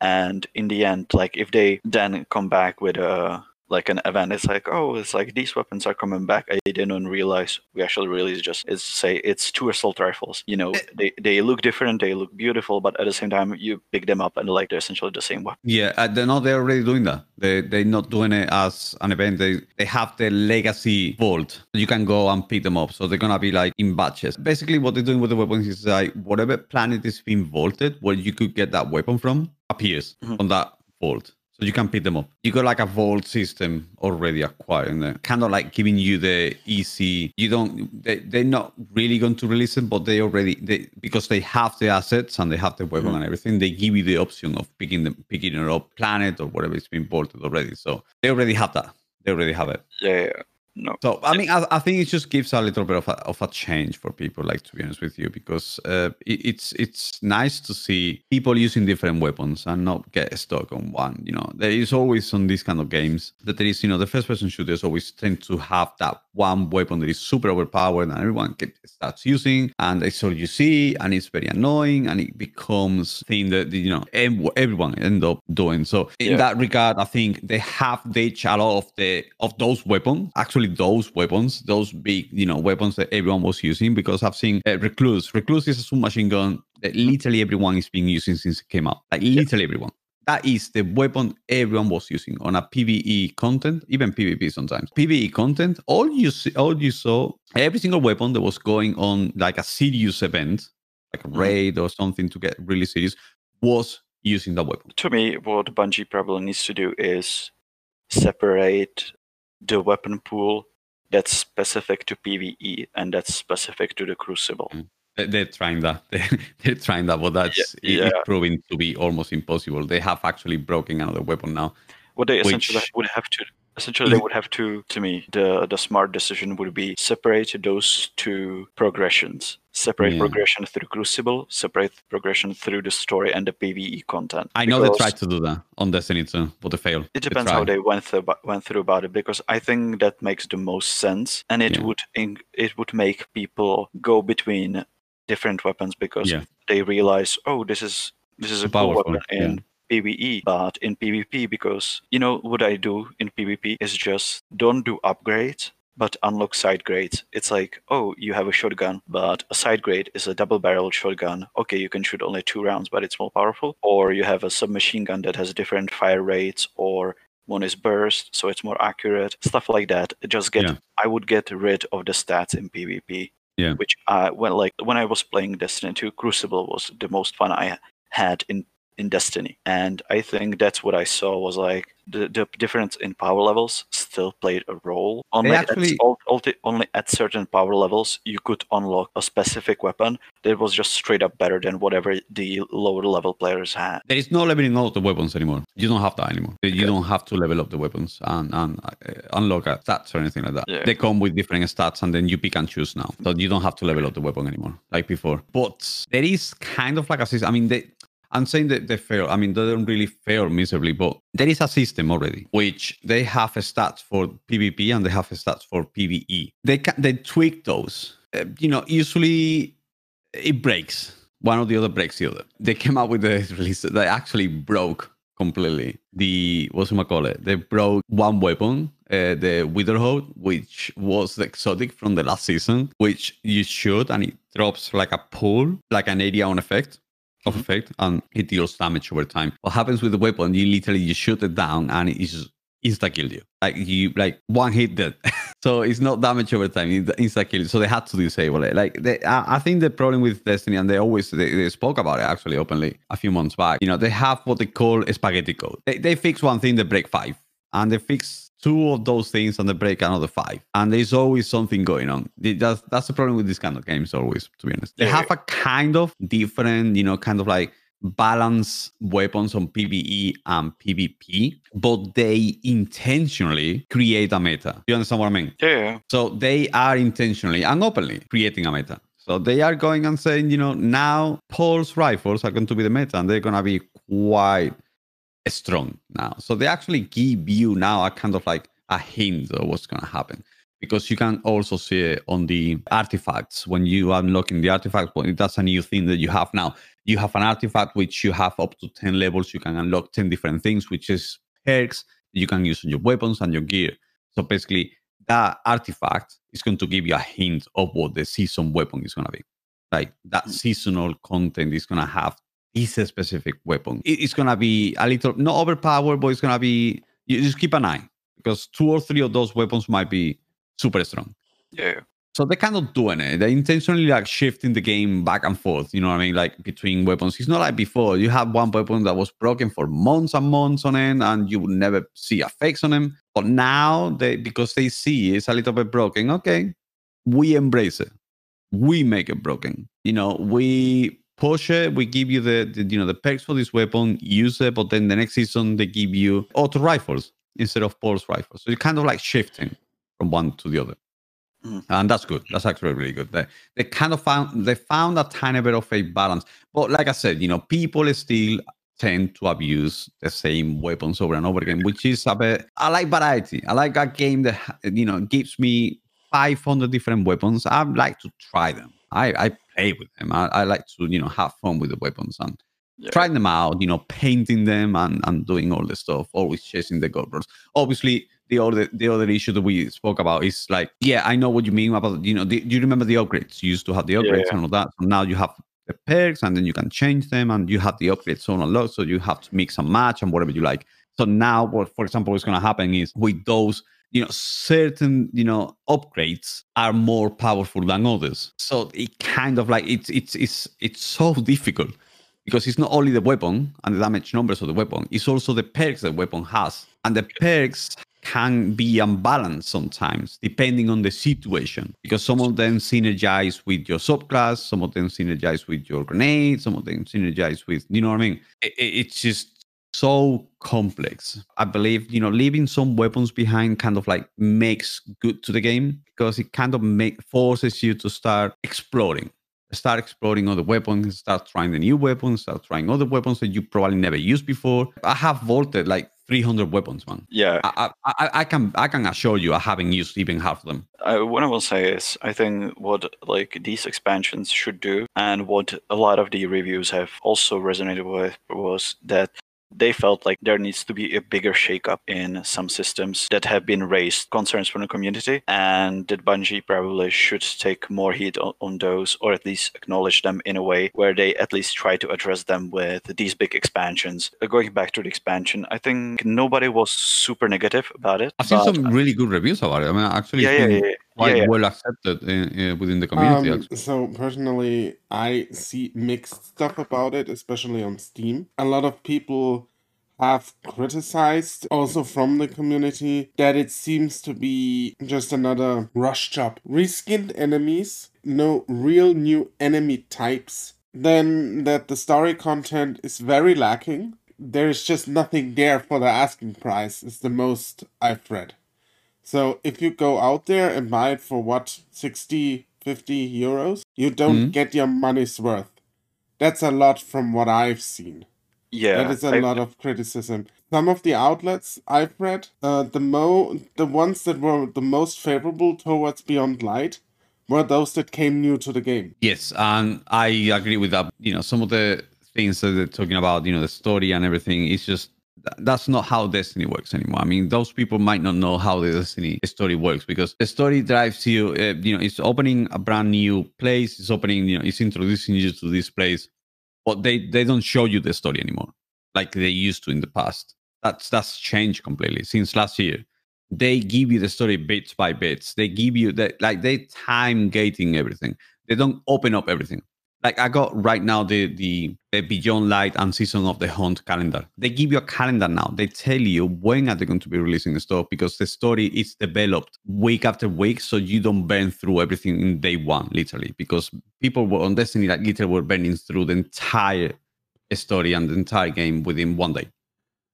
And in the end, like if they then come back with a like an event. It's like, oh, it's like these weapons are coming back. I didn't realize we actually really just is say it's two assault rifles. You know, they they look different, they look beautiful, but at the same time, you pick them up and like they're essentially the same weapon. Yeah, uh, they're not. They're already doing that. They they're not doing it as an event. They they have the legacy vault. You can go and pick them up. So they're gonna be like in batches. Basically, what they're doing with the weapons is like whatever planet is being vaulted, where you could get that weapon from, appears Mhm. on that vault. So you can pick them up. You got like a vault system already acquired, and kind of like giving you the easy. You don't. They they're not really going to release it, but they already they because they have the assets and they have the weapon Mhm. and everything. They give you the option of picking them, picking it up, planet or whatever it's been vaulted already. So they already have that. They already have it. Yeah, yeah, no. So I mean, I, I think it just gives a little bit of a, of a change for people. Like to be honest with you, because uh, it, it's it's nice to see people using different weapons and not get stuck on one. You know, there is always on these kind of games that there is, you know, the first person shooters always tend to have that one weapon that is super overpowered and everyone starts using, and it's all you see, and it's very annoying, and it becomes thing that you know everyone end up doing. So in Yeah. that regard, I think they have ditched a lot of the of those weapons. Actually, those weapons, those big you know weapons that everyone was using, because I've seen uh, Recluse. Recluse is a submachine gun that literally everyone is being using since it came out. Like literally everyone. That is the weapon everyone was using on a PVE content, even PvP sometimes. PVE content, all you see, all you saw, every single weapon that was going on like a serious event, like a Mhm. raid or something to get really serious, was using that weapon. To me, what Bungie probably needs to do is separate the weapon pool that's specific to PvE and that's specific to the Crucible. Mm. They- They're trying that. They're, trying that, but that's yeah. it's proving to be almost impossible. They have actually broken another weapon now. What they essentially Which- would have to essentially they would have to to me the the smart decision would be separate those two progressions separate Yeah. progression through crucible separate progression through the story and the pve content I know they tried to do that on Destiny 2, but they failed. it depends how they went through went through about it because i think that makes the most sense and it Yeah. would it would make people go between different weapons because Yeah. they realize oh this is this is a cool weapon in PvE, but in PvP, because you know what I do in PvP is just don't do upgrades, but unlock side grades. It's like, oh, you have a shotgun, but a side grade is a double barrel shotgun. Okay, you can shoot only two rounds, but it's more powerful. Or you have a submachine gun that has different fire rates, or one is burst, so it's more accurate. Stuff like that. Just get, Yeah. I would get rid of the stats in PvP. Yeah. Which I when like when I was playing Destiny 2, Crucible was the most fun I had in in Destiny. And I think that's what I saw was like the, the difference in power levels still played a role. Only, actually- at, only at certain power levels you could unlock a specific weapon that was just straight up better than whatever the lower level players had. There is no leveling up the weapons anymore. You don't have that anymore. You Okay. don't have to level up the weapons and, and uh, unlock stats or anything like that. Yeah. They come with different stats and then you pick and choose now. So you don't have to level up the weapon anymore like before. But there is kind of like a system. I mean, they, I'm saying that they fail. I mean, they don't really fail miserably, but there is a system already which they have a stats for PvP and they have stats for PvE. They can they tweak those. Uh, you know, usually it breaks. One or the other breaks the other. They came out with the release that actually broke completely the what's it call it? They broke one weapon, uh, the Witherhoard, which was the exotic from the last season, which you shoot and it drops like a pool, like an area on effect of mm-hmm. effect, and it deals damage over time. What happens with the weapon? You literally you shoot it down and it just insta kill you. Like you like one hit dead. so it's not damage over time. It insta kill. So they had to disable it. Like they, I, I think the problem with Destiny, and they always they, they spoke about it actually openly a few months back. You know, they have what they call a spaghetti code. They they fix one thing, they break five, and they fix two of those things and they break another five. And there's always something going on. That's that's the problem with this kind of games. Always, to be honest, they have a kind of different, you know, kind of like balance weapons on PvE and PvP, but they intentionally create a meta. You understand what I mean? Yeah, yeah. So they are intentionally and openly creating a meta. So they are going and saying, you know, now pulse rifles are going to be the meta and they're going to be quite strong now. So they actually give you now a kind of like a hint of what's going to happen. Because you can also see it on the artifacts when you are unlocking the artifact. Well, that's a new thing that you have now. You have an artifact which you have up to 10 levels. You can unlock 10 different things, which is perks you can use on your weapons and your gear. So basically, that artifact is going to give you a hint of what the season weapon is going to be. Like that hmm. seasonal content is going to have this specific weapon. It's going to be a little not overpowered, but it's going to be. You just keep an eye because two or three of those weapons might be super strong. Yeah. So they're kind of doing it. Eh? They're intentionally like shifting the game back and forth. You know what I mean? Like between weapons. It's not like before. You had one weapon that was broken for months and months on end, and you would never see effects on them. But now they because they see it's a little bit broken. Okay, we embrace it. We make it broken. You know, we push it. We give you the, the you know the perks for this weapon. Use it, but then the next season they give you auto rifles instead of pulse rifles. So you're kind of like shifting from one to the other hmm. and that's good. That's actually really good. They they kind of found they found a tiny bit of a balance, but like I said, you know, people still tend to abuse the same weapons over and over again, which is a bit. I like variety. I like a game that you know gives me 500 different weapons. I like to try them. I I play with them. I, I like to you know have fun with the weapons and Yeah. trying them out. You know, painting them and and doing all the stuff. Always chasing the gold rush. Obviously, the other the other issue that we spoke about is like, yeah, I know what you mean about you know. The, do you remember the upgrades? You used to have the upgrades and all that. So now you have the perks, and then you can change them, and you have the upgrades on a lot. So you have to mix and match and whatever you like. So now, what for example, is going to happen is with those. You know, certain you know upgrades are more powerful than others. So it kind of like it's it's it's it's so difficult because it's not only the weapon and the damage numbers of the weapon, it's also the perks the weapon has. And the perks can be unbalanced sometimes depending on the situation because some of them synergize with your subclass, some of them synergize with your grenade, some of them synergize with, you know what I mean? I- I- it's just so complex. I believe, you know, leaving some weapons behind kind of like makes good to the game because it kind of make forces you to start exploring start exploring other weapons, start trying the new weapons, start trying other weapons that you probably never used before. I have vaulted like 300 weapons, man. Yeah. I, I, I- can I can assure you I haven't used even half of them. I, what I will say is, I think what like these expansions should do, and what a lot of the reviews have also resonated with, was that they felt like there needs to be a bigger shakeup in some systems that have been raised concerns from the community, and that Bungie probably should take more heat on, on those, or at least acknowledge them in a way where they at least try to address them with these big expansions. Uh, Going back to the expansion, I think nobody was super negative about it. I've seen some really good reviews about it. I mean, actually, yeah, yeah, yeah, yeah. Quite yeah, yeah. well accepted in, uh, within the community. Um, actually. so personally, I see mixed stuff about it, especially on Steam. A lot of people have criticized, also from the community, that it seems to be just another rush job. Reskinned enemies, no real new enemy types. Then that the story content is very lacking. There's just nothing there for the asking price, is the most I've read. So if you go out there and buy it for what 60, 50 euros, you don't Mhm. get your money's worth. That's a lot from what I've seen. Yeah, that is a I- lot of criticism. Some of the outlets I've read, uh, the mo the ones that were the most favorable towards Beyond Light were those that came new to the game. Yes, and I agree with that. You know, some of the things that they're talking about, you know, the story and everything, it's just th- that's not how Destiny works anymore. I mean, those people might not know how the Destiny story works because the story drives you. Uh, you know, it's opening a brand new place. It's opening. You know, it's introducing you to this place, but they they don't show you the story anymore like they used to in the past. That's that's changed completely since last year. They give you the story bits by bits. They give you that like they time gating everything. They don't open up everything. Like I got right now the the, the Beyond Light and Season of the Hunt calendar. They give you a calendar now. They tell you when are they going to be releasing the stuff because the story is developed week after week, so you don't burn through everything in day one, literally. Because people were on Destiny like literally were burning through the entire story and the entire game within one day.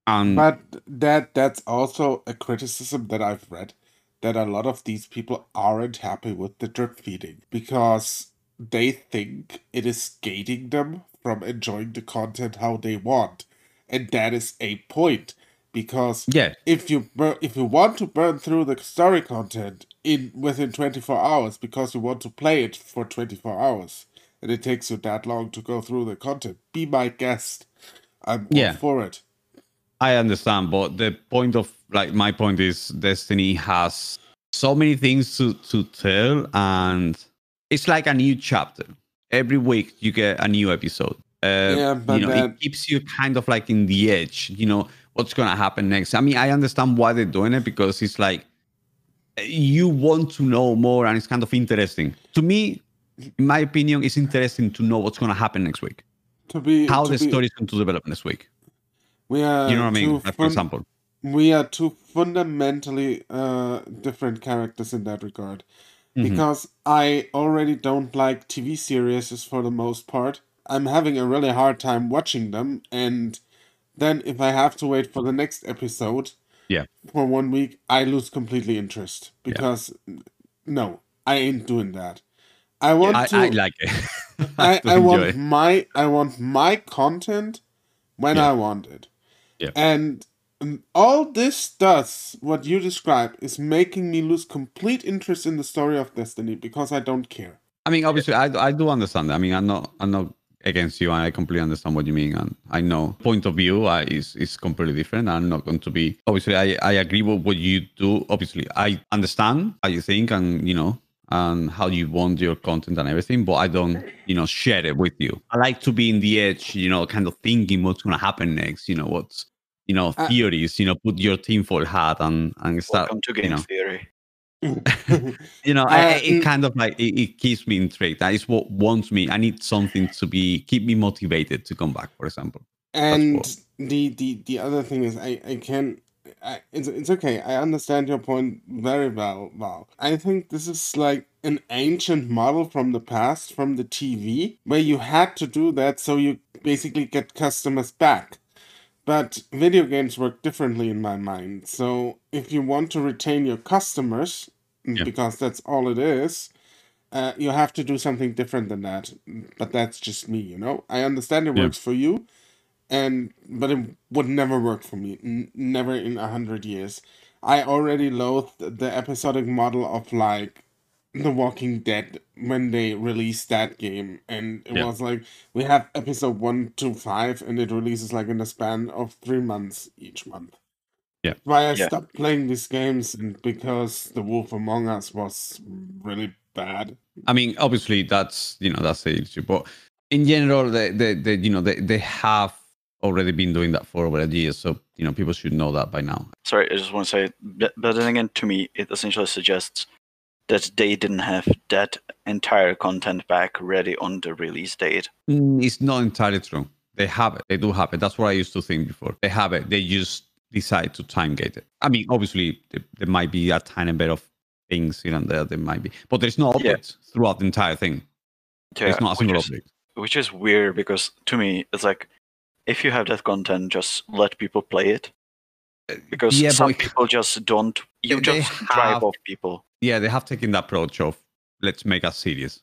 And But that that's also a criticism that I've read that a lot of these people aren't happy with the drip feeding because they think it is gating them from enjoying the content how they want. And that is a point because yeah, if you bur- if you want to burn through the story content in within 24 hours because you want to play it for 24 hours and it takes you that long to go through the content be my guest i'm all Yeah. for it I understand, but the point of like my point is Destiny has so many things to to tell, and it's like a new chapter. Every week you get a new episode. Uh, Yeah, but you know, it keeps you kind of like in the edge. You know what's gonna happen next. I mean, I understand why they're doing it because it's like you want to know more, and it's kind of interesting. To me, in my opinion, it's interesting to know what's gonna happen next week. To be How to the story is going to develop next week. we are You know what I mean? Like, for example. we are two fundamentally uh, different characters in that regard. Mhm. Because I already don't like TV series for the most part. I'm having a really hard time watching them, and then if I have to wait for the next episode Yeah. for one week, I lose completely interest. Because no, I ain't doing that. I want I, to I like it. I, to I want it. my I want my content when Yeah. I want it. Yeah. And Um, all this does, what you describe, is making me lose complete interest in the story of Destiny because I don't care. I mean, obviously, I, I do understand. that. I mean, I'm not I'm not against you, and I completely understand what you mean. And I know point of view is is completely different. I'm not going to be obviously. I I agree with what you do. Obviously, I understand how you think, and you know, and how you want your content and everything. But I don't, you know, share it with you. I like to be in the edge, you know, kind of thinking what's going to happen next. You know, what's you know Uh, theories. You know, put your tinfoil hat and and start. Welcome to you game know, theory. you know, Uh, I, I- it kind of like it, it keeps me intrigued. That is what wants me. I need something to be keep me motivated to come back. For example, and the, the the other thing is I I can I, it's it's okay. I understand your point very well. Val. I think this is like an ancient model from the past, from the TV, where you had to do that so you basically get customers back. But video games work differently in my mind. So if you want to retain your customers, Yeah. because that's all it is, uh, you have to do something different than that. But that's just me, you know. I understand it Yeah. works for you, and but it would never work for me. N- never in a hundred years. I already loathed the episodic model of like The Walking Dead when they released that game, and it Yeah. was like we have episode one to five, and it releases like in the span of three months each month. Yeah. Why I Yeah. stopped playing these games, and because The Wolf Among Us was really bad. I mean, obviously that's you know that's the issue, but in general, they they, they you know they, they have already been doing that for over a year, so you know people should know that by now. Sorry, I just want to say, but, but then again, to me, it essentially suggests that they didn't have that entire content back ready on the release date. Mm, It's not entirely true. They have it. They do have it. That's what I used to think before. They have it. They just decide to time gate it. I mean, obviously, there, might be a tiny bit of things here and there. There might be, but there's no Yeah. throughout the entire thing. Yeah, There's not a which single is- update. which is weird because to me it's like if you have that content just let people play it because yeah, some people just don't you just drive have- off people Yeah, they have taken the approach of let's make a series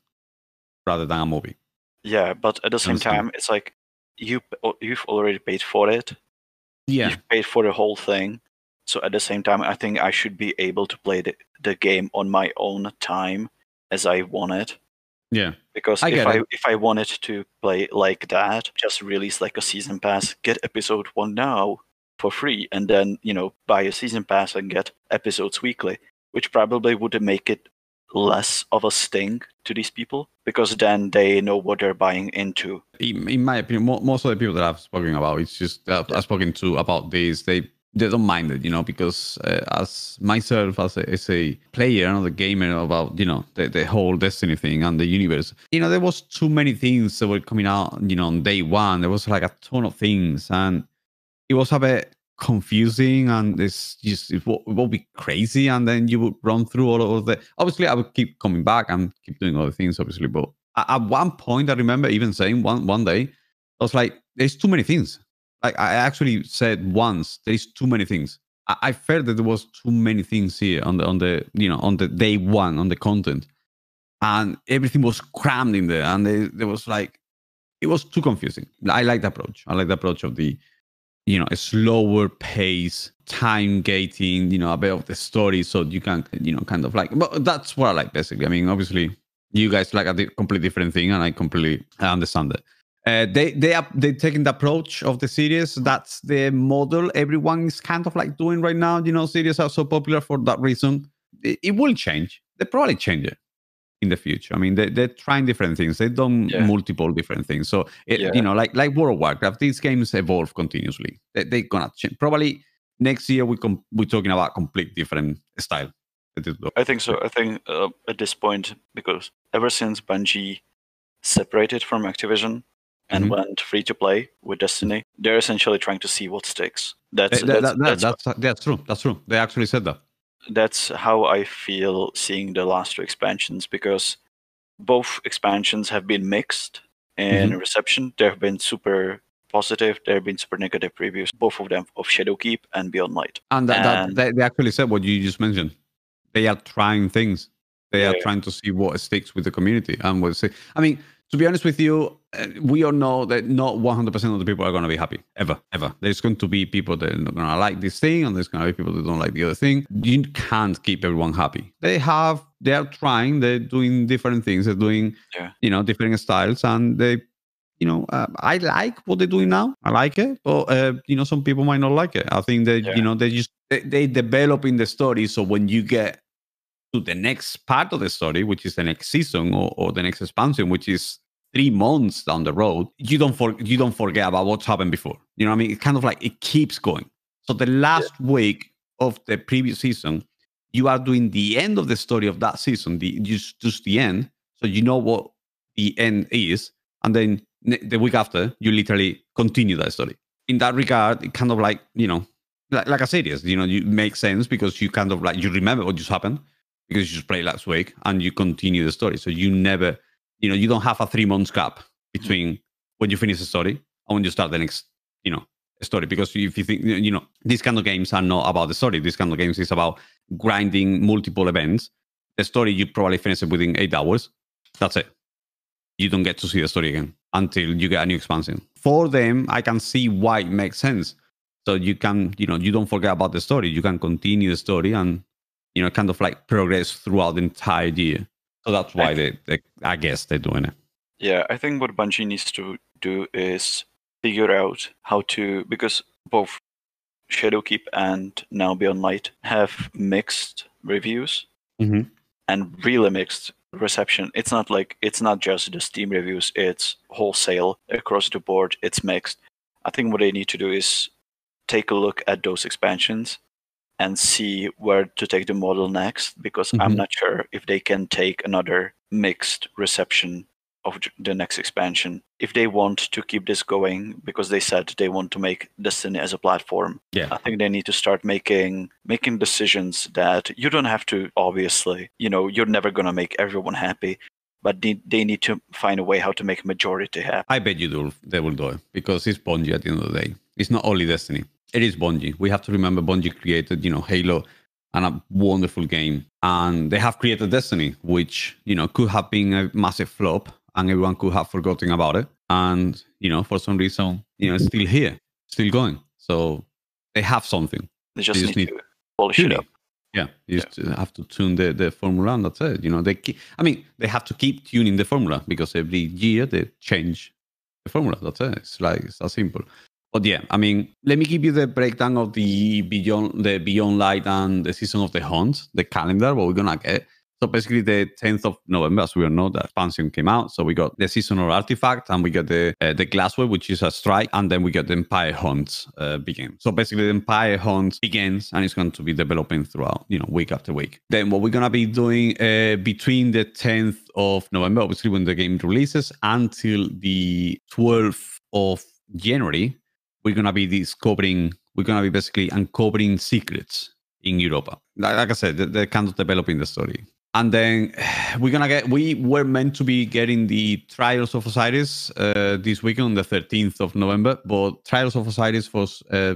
rather than a movie. yeah but at the same Understand. time it's like you oh, you've already paid for it Yeah, you've paid for the whole thing so at the same time i think i should be able to play the, the game on my own time as i want it yeah. because I if I it. if I wanted to play like that, just release like a season pass, get episode one now for free, and then you know buy a season pass and get episodes weekly, which probably would make it less of a sting to these people because then they know what they're buying into. in, in my opinion, mo- most of the people that I've spoken about, it's just uh, I've spoken to about this. They they don't mind it, you know, because uh, as myself as a, as a player and a gamer about you know the, the whole Destiny thing and the universe, you know, there was too many things that were coming out, you know, on day one. There was like a ton of things, and it was a bit confusing and it's just it will, it will be crazy and then you would run through all of the obviously i would keep coming back and keep doing other things obviously but at, one point i remember even saying one one day i was like there's too many things. Like i actually said once there's too many things. I, I felt that there was too many things here on the on the you know on the day one on the content. And everything was crammed in there and there was like it was too confusing. I like the approach. I like the approach of the you know a slower pace time gating you know a bit of the story so you can you know kind of like but that's what i like basically i mean obviously you guys like a completely different thing and i completely i understand it Uh, they they are they taking the approach of the series. That's the model everyone is kind of like doing right now. You know, series are so popular for that reason. It, it will change. They probably change it in the future. I mean, they they're trying different things. They've done Yeah. multiple different things. So it, Yeah. you know, like like World of Warcraft, these games evolve continuously. They they're gonna change. Probably next year we com- we're talking about complete different style. That is the- I think so. I think uh, at this point, because ever since Bungie separated from Activision and Mhm. went free to play with Destiny, they're essentially trying to see what sticks. That's That- that- that's, that- that's, that's that's true. That's true. They actually said that. That's how I feel seeing the last two expansions because both expansions have been mixed in Mm-hmm. reception. There have been super positive, there have been super negative reviews, both of them of Shadowkeep and Beyond Light. And that, that And- they, they actually said what you just mentioned. They are trying things. They are trying to see what sticks with the community and what. I mean, to be honest with you, uh, we all know that not 100% of the people are going to be happy ever, ever. There's going to be people that are not going to like this thing, and there's going to be people that don't like the other thing. You can't keep everyone happy. They have, they are trying. They're doing different things. They're doing, Yeah. you know, different styles, and they you know, uh, I like what they're doing now. I like it, but uh, you know, some people might not like it. I think that Yeah. you know they just they, they develop in the story. So when you get to the next part of the story, which is the next season or, or the next expansion, which is three months down the road, you don't for, you don't forget about what's happened before. You know what I mean? It's kind of like it keeps going. So the last week of the previous season, you are doing the end of the story of that season, the just just the end. So you know what the end is, and then the week after, you literally continue that story. In that regard, it kind of like you know, like, like a series. You know, you make sense because you kind of like you remember what just happened because you just played last week and you continue the story. So you never, you know, you don't have a three months gap between when you finish the story and when you start the next, you know, story. Because if you think, you know, these kind of games are not about the story. These kind of games is about grinding multiple events. The story you probably finish it within eight hours. That's it. You don't get to see the story again until you get a new expansion. For them, I can see why it makes sense. So you can, you know, you don't forget about the story. You can continue the story and, you know, kind of like progress throughout the entire year. So that's why they, they I guess they're doing it. Yeah, I think what Bungie needs to do is figure out how to because both Shadowkeep and now Beyond Light have mixed reviews Mhm. and really mixed reception. It's not like it's not just the Steam reviews; it's wholesale across the board. It's mixed. I think what they need to do is take a look at those expansions and see where to take the model next because I'm Mhm. not sure if they can take another mixed reception of the next expansion if they want to keep this going because they said they want to make destiny as a platform Yeah. i think they need to start making making decisions that you don't have to obviously you know you're never going to make everyone happy but they, they need to find a way how to make majority happy I bet you do, they will do it because it's Bungie at the end of the day. It's not only Destiny. It is Bungie. We have to remember Bungie created, you know, Halo and a wonderful game. And they have created Destiny, which, you know, could have been a massive flop and everyone could have forgotten about it. And, you know, for some reason, you know, it's still here, still going. So they have something. they just, just need, need to polish it tuning. up Yeah, you just uh, have to tune the, the formula and that's it. You know, they keep, I mean, they have to keep tuning the formula because every year they change the formula. That's it. It's like it's that simple. But yeah, I mean, let me give you the breakdown of the beyond the Beyond Light and the season of the Hunt, the calendar, what we're gonna get. So basically, the 10th of November, as we all know, the expansion came out. So we got the seasonal artifact, and we got the uh, the Glassway, which is a strike, and then we got the Empire Hunt uh, begin. So basically, the Empire Hunt begins, and it's going to be developing throughout, you know, week after week. Then what we're gonna be doing uh, between the 10th of November, obviously when the game releases, until the 12th of January, we're gonna be discovering, we're gonna be basically uncovering secrets in Europa. Like, I said, they're kind of developing the story. And then we're gonna get. We were meant to be getting the Trials of Osiris uh, this weekend on the 13th of November, but Trials of Osiris was uh,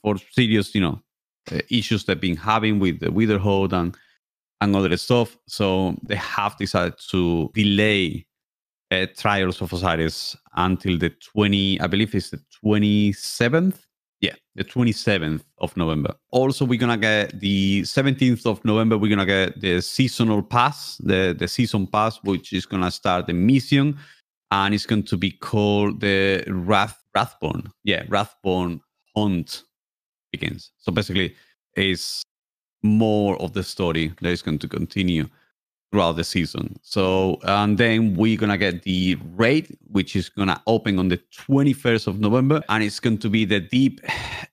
for serious, you know, uh, issues they've been having with the Witherhoard and and other stuff. So they have decided to delay uh, Trials of Osiris until the 20, I believe it's the 27th. Yeah, the 27th of November. Also, we're gonna get the 17th of November. We're gonna get the seasonal pass, the the season pass, which is gonna start the mission and it's going to be called the Wrath Wrathborn. Yeah, Wrathborn Hunt begins. So basically, it's more of the story that is going to continue throughout the season. So, and then we're gonna get the raid, which is gonna open on the 21st of November, and it's going to be the deep,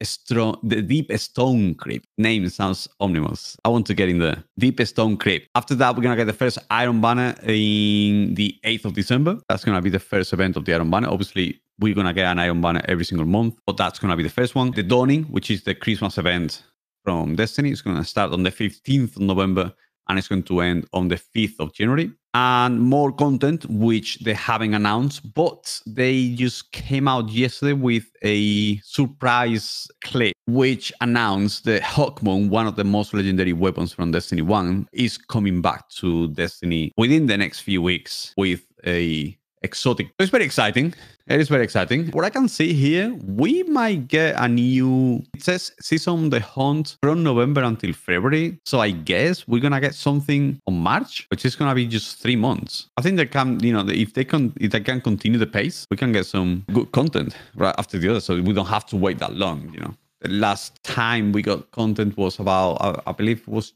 strong, the deep stone crypt. Name sounds ominous. I want to get in the deep stone crypt. After that, we're gonna get the first Iron Banner in the 8th of December. That's gonna be the first event of the Iron Banner. Obviously, we're gonna get an Iron Banner every single month, but that's gonna be the first one. The Dawning, which is the Christmas event from Destiny, is gonna start on the 15th of November and it's going to end on the 5th of January. And more content, which they haven't announced, but they just came out yesterday with a surprise clip, which announced that Hawkmoon, one of the most legendary weapons from Destiny 1, is coming back to Destiny within the next few weeks with a exotic. It's very exciting. It is very exciting. What I can see here, we might get a new. It says season the hunt from November until February. So I guess we're gonna get something on March, which is gonna be just three months. I think they can, you know, if they can, if they can continue the pace, we can get some good content right after the other. So we don't have to wait that long. You know, the last time we got content was about, I, I believe, it was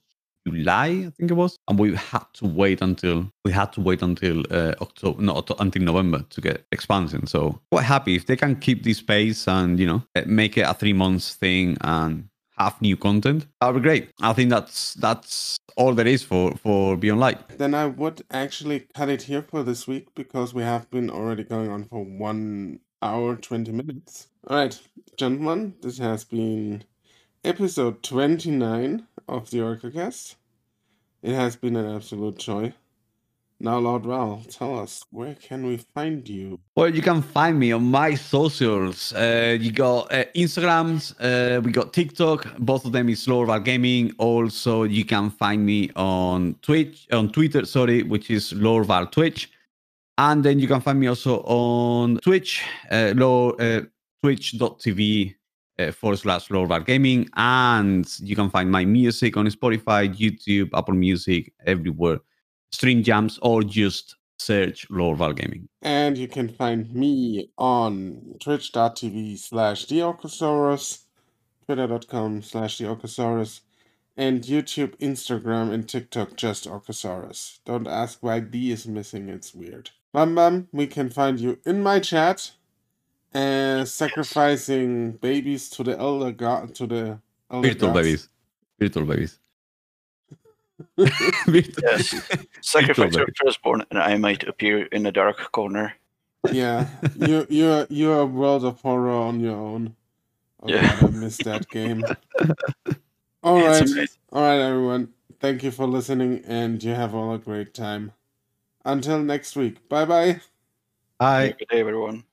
July, I think it was, and we had to wait until we had to wait until uh, October, not until November to get expansion. So quite happy if they can keep this pace and you know eh, make it a three months thing and have new content. That would be great. I think that's that's all there is for for Beyond Light. Then I would actually cut it here for this week because we have been already going on for one hour twenty minutes. All right, gentlemen, this has been episode twenty nine of the Orcocast. It has been an absolute joy. Now, Lord Val, tell us where can we find you? Well, you can find me on my socials. Uh, you got uh, Instagrams, uh, we got TikTok. Both of them is Lord Val Gaming. Also, you can find me on Twitch, on Twitter, sorry, which is Lord Val Twitch. And then you can find me also on Twitch, uh, uh, twitch.tv uh, forward slash Lord Val Gaming. And you can find my music on Spotify, YouTube, Apple Music, everywhere. Stream jams or just search Lord Val Gaming. And you can find me on twitch.tv slash theorcosaurus, twitter.com slash theorcosaurus, and YouTube, Instagram, and TikTok just Orcosaurus. Don't ask why B is missing, it's weird. Bum Bum, we can find you in my chat, uh, sacrificing babies to the elder god, to the elder Virtual gods. babies. Virtual babies. Virtual- Yes. Sacrifice Virtual your firstborn, and I might appear in a dark corner. Yeah, you you're you're a world of horror on your own. Oh Yeah. God, I missed that game. All It's right, amazing. all right, everyone. Thank you for listening, and you have all a great time. Until next week. Bye bye. Hi. Good day, everyone.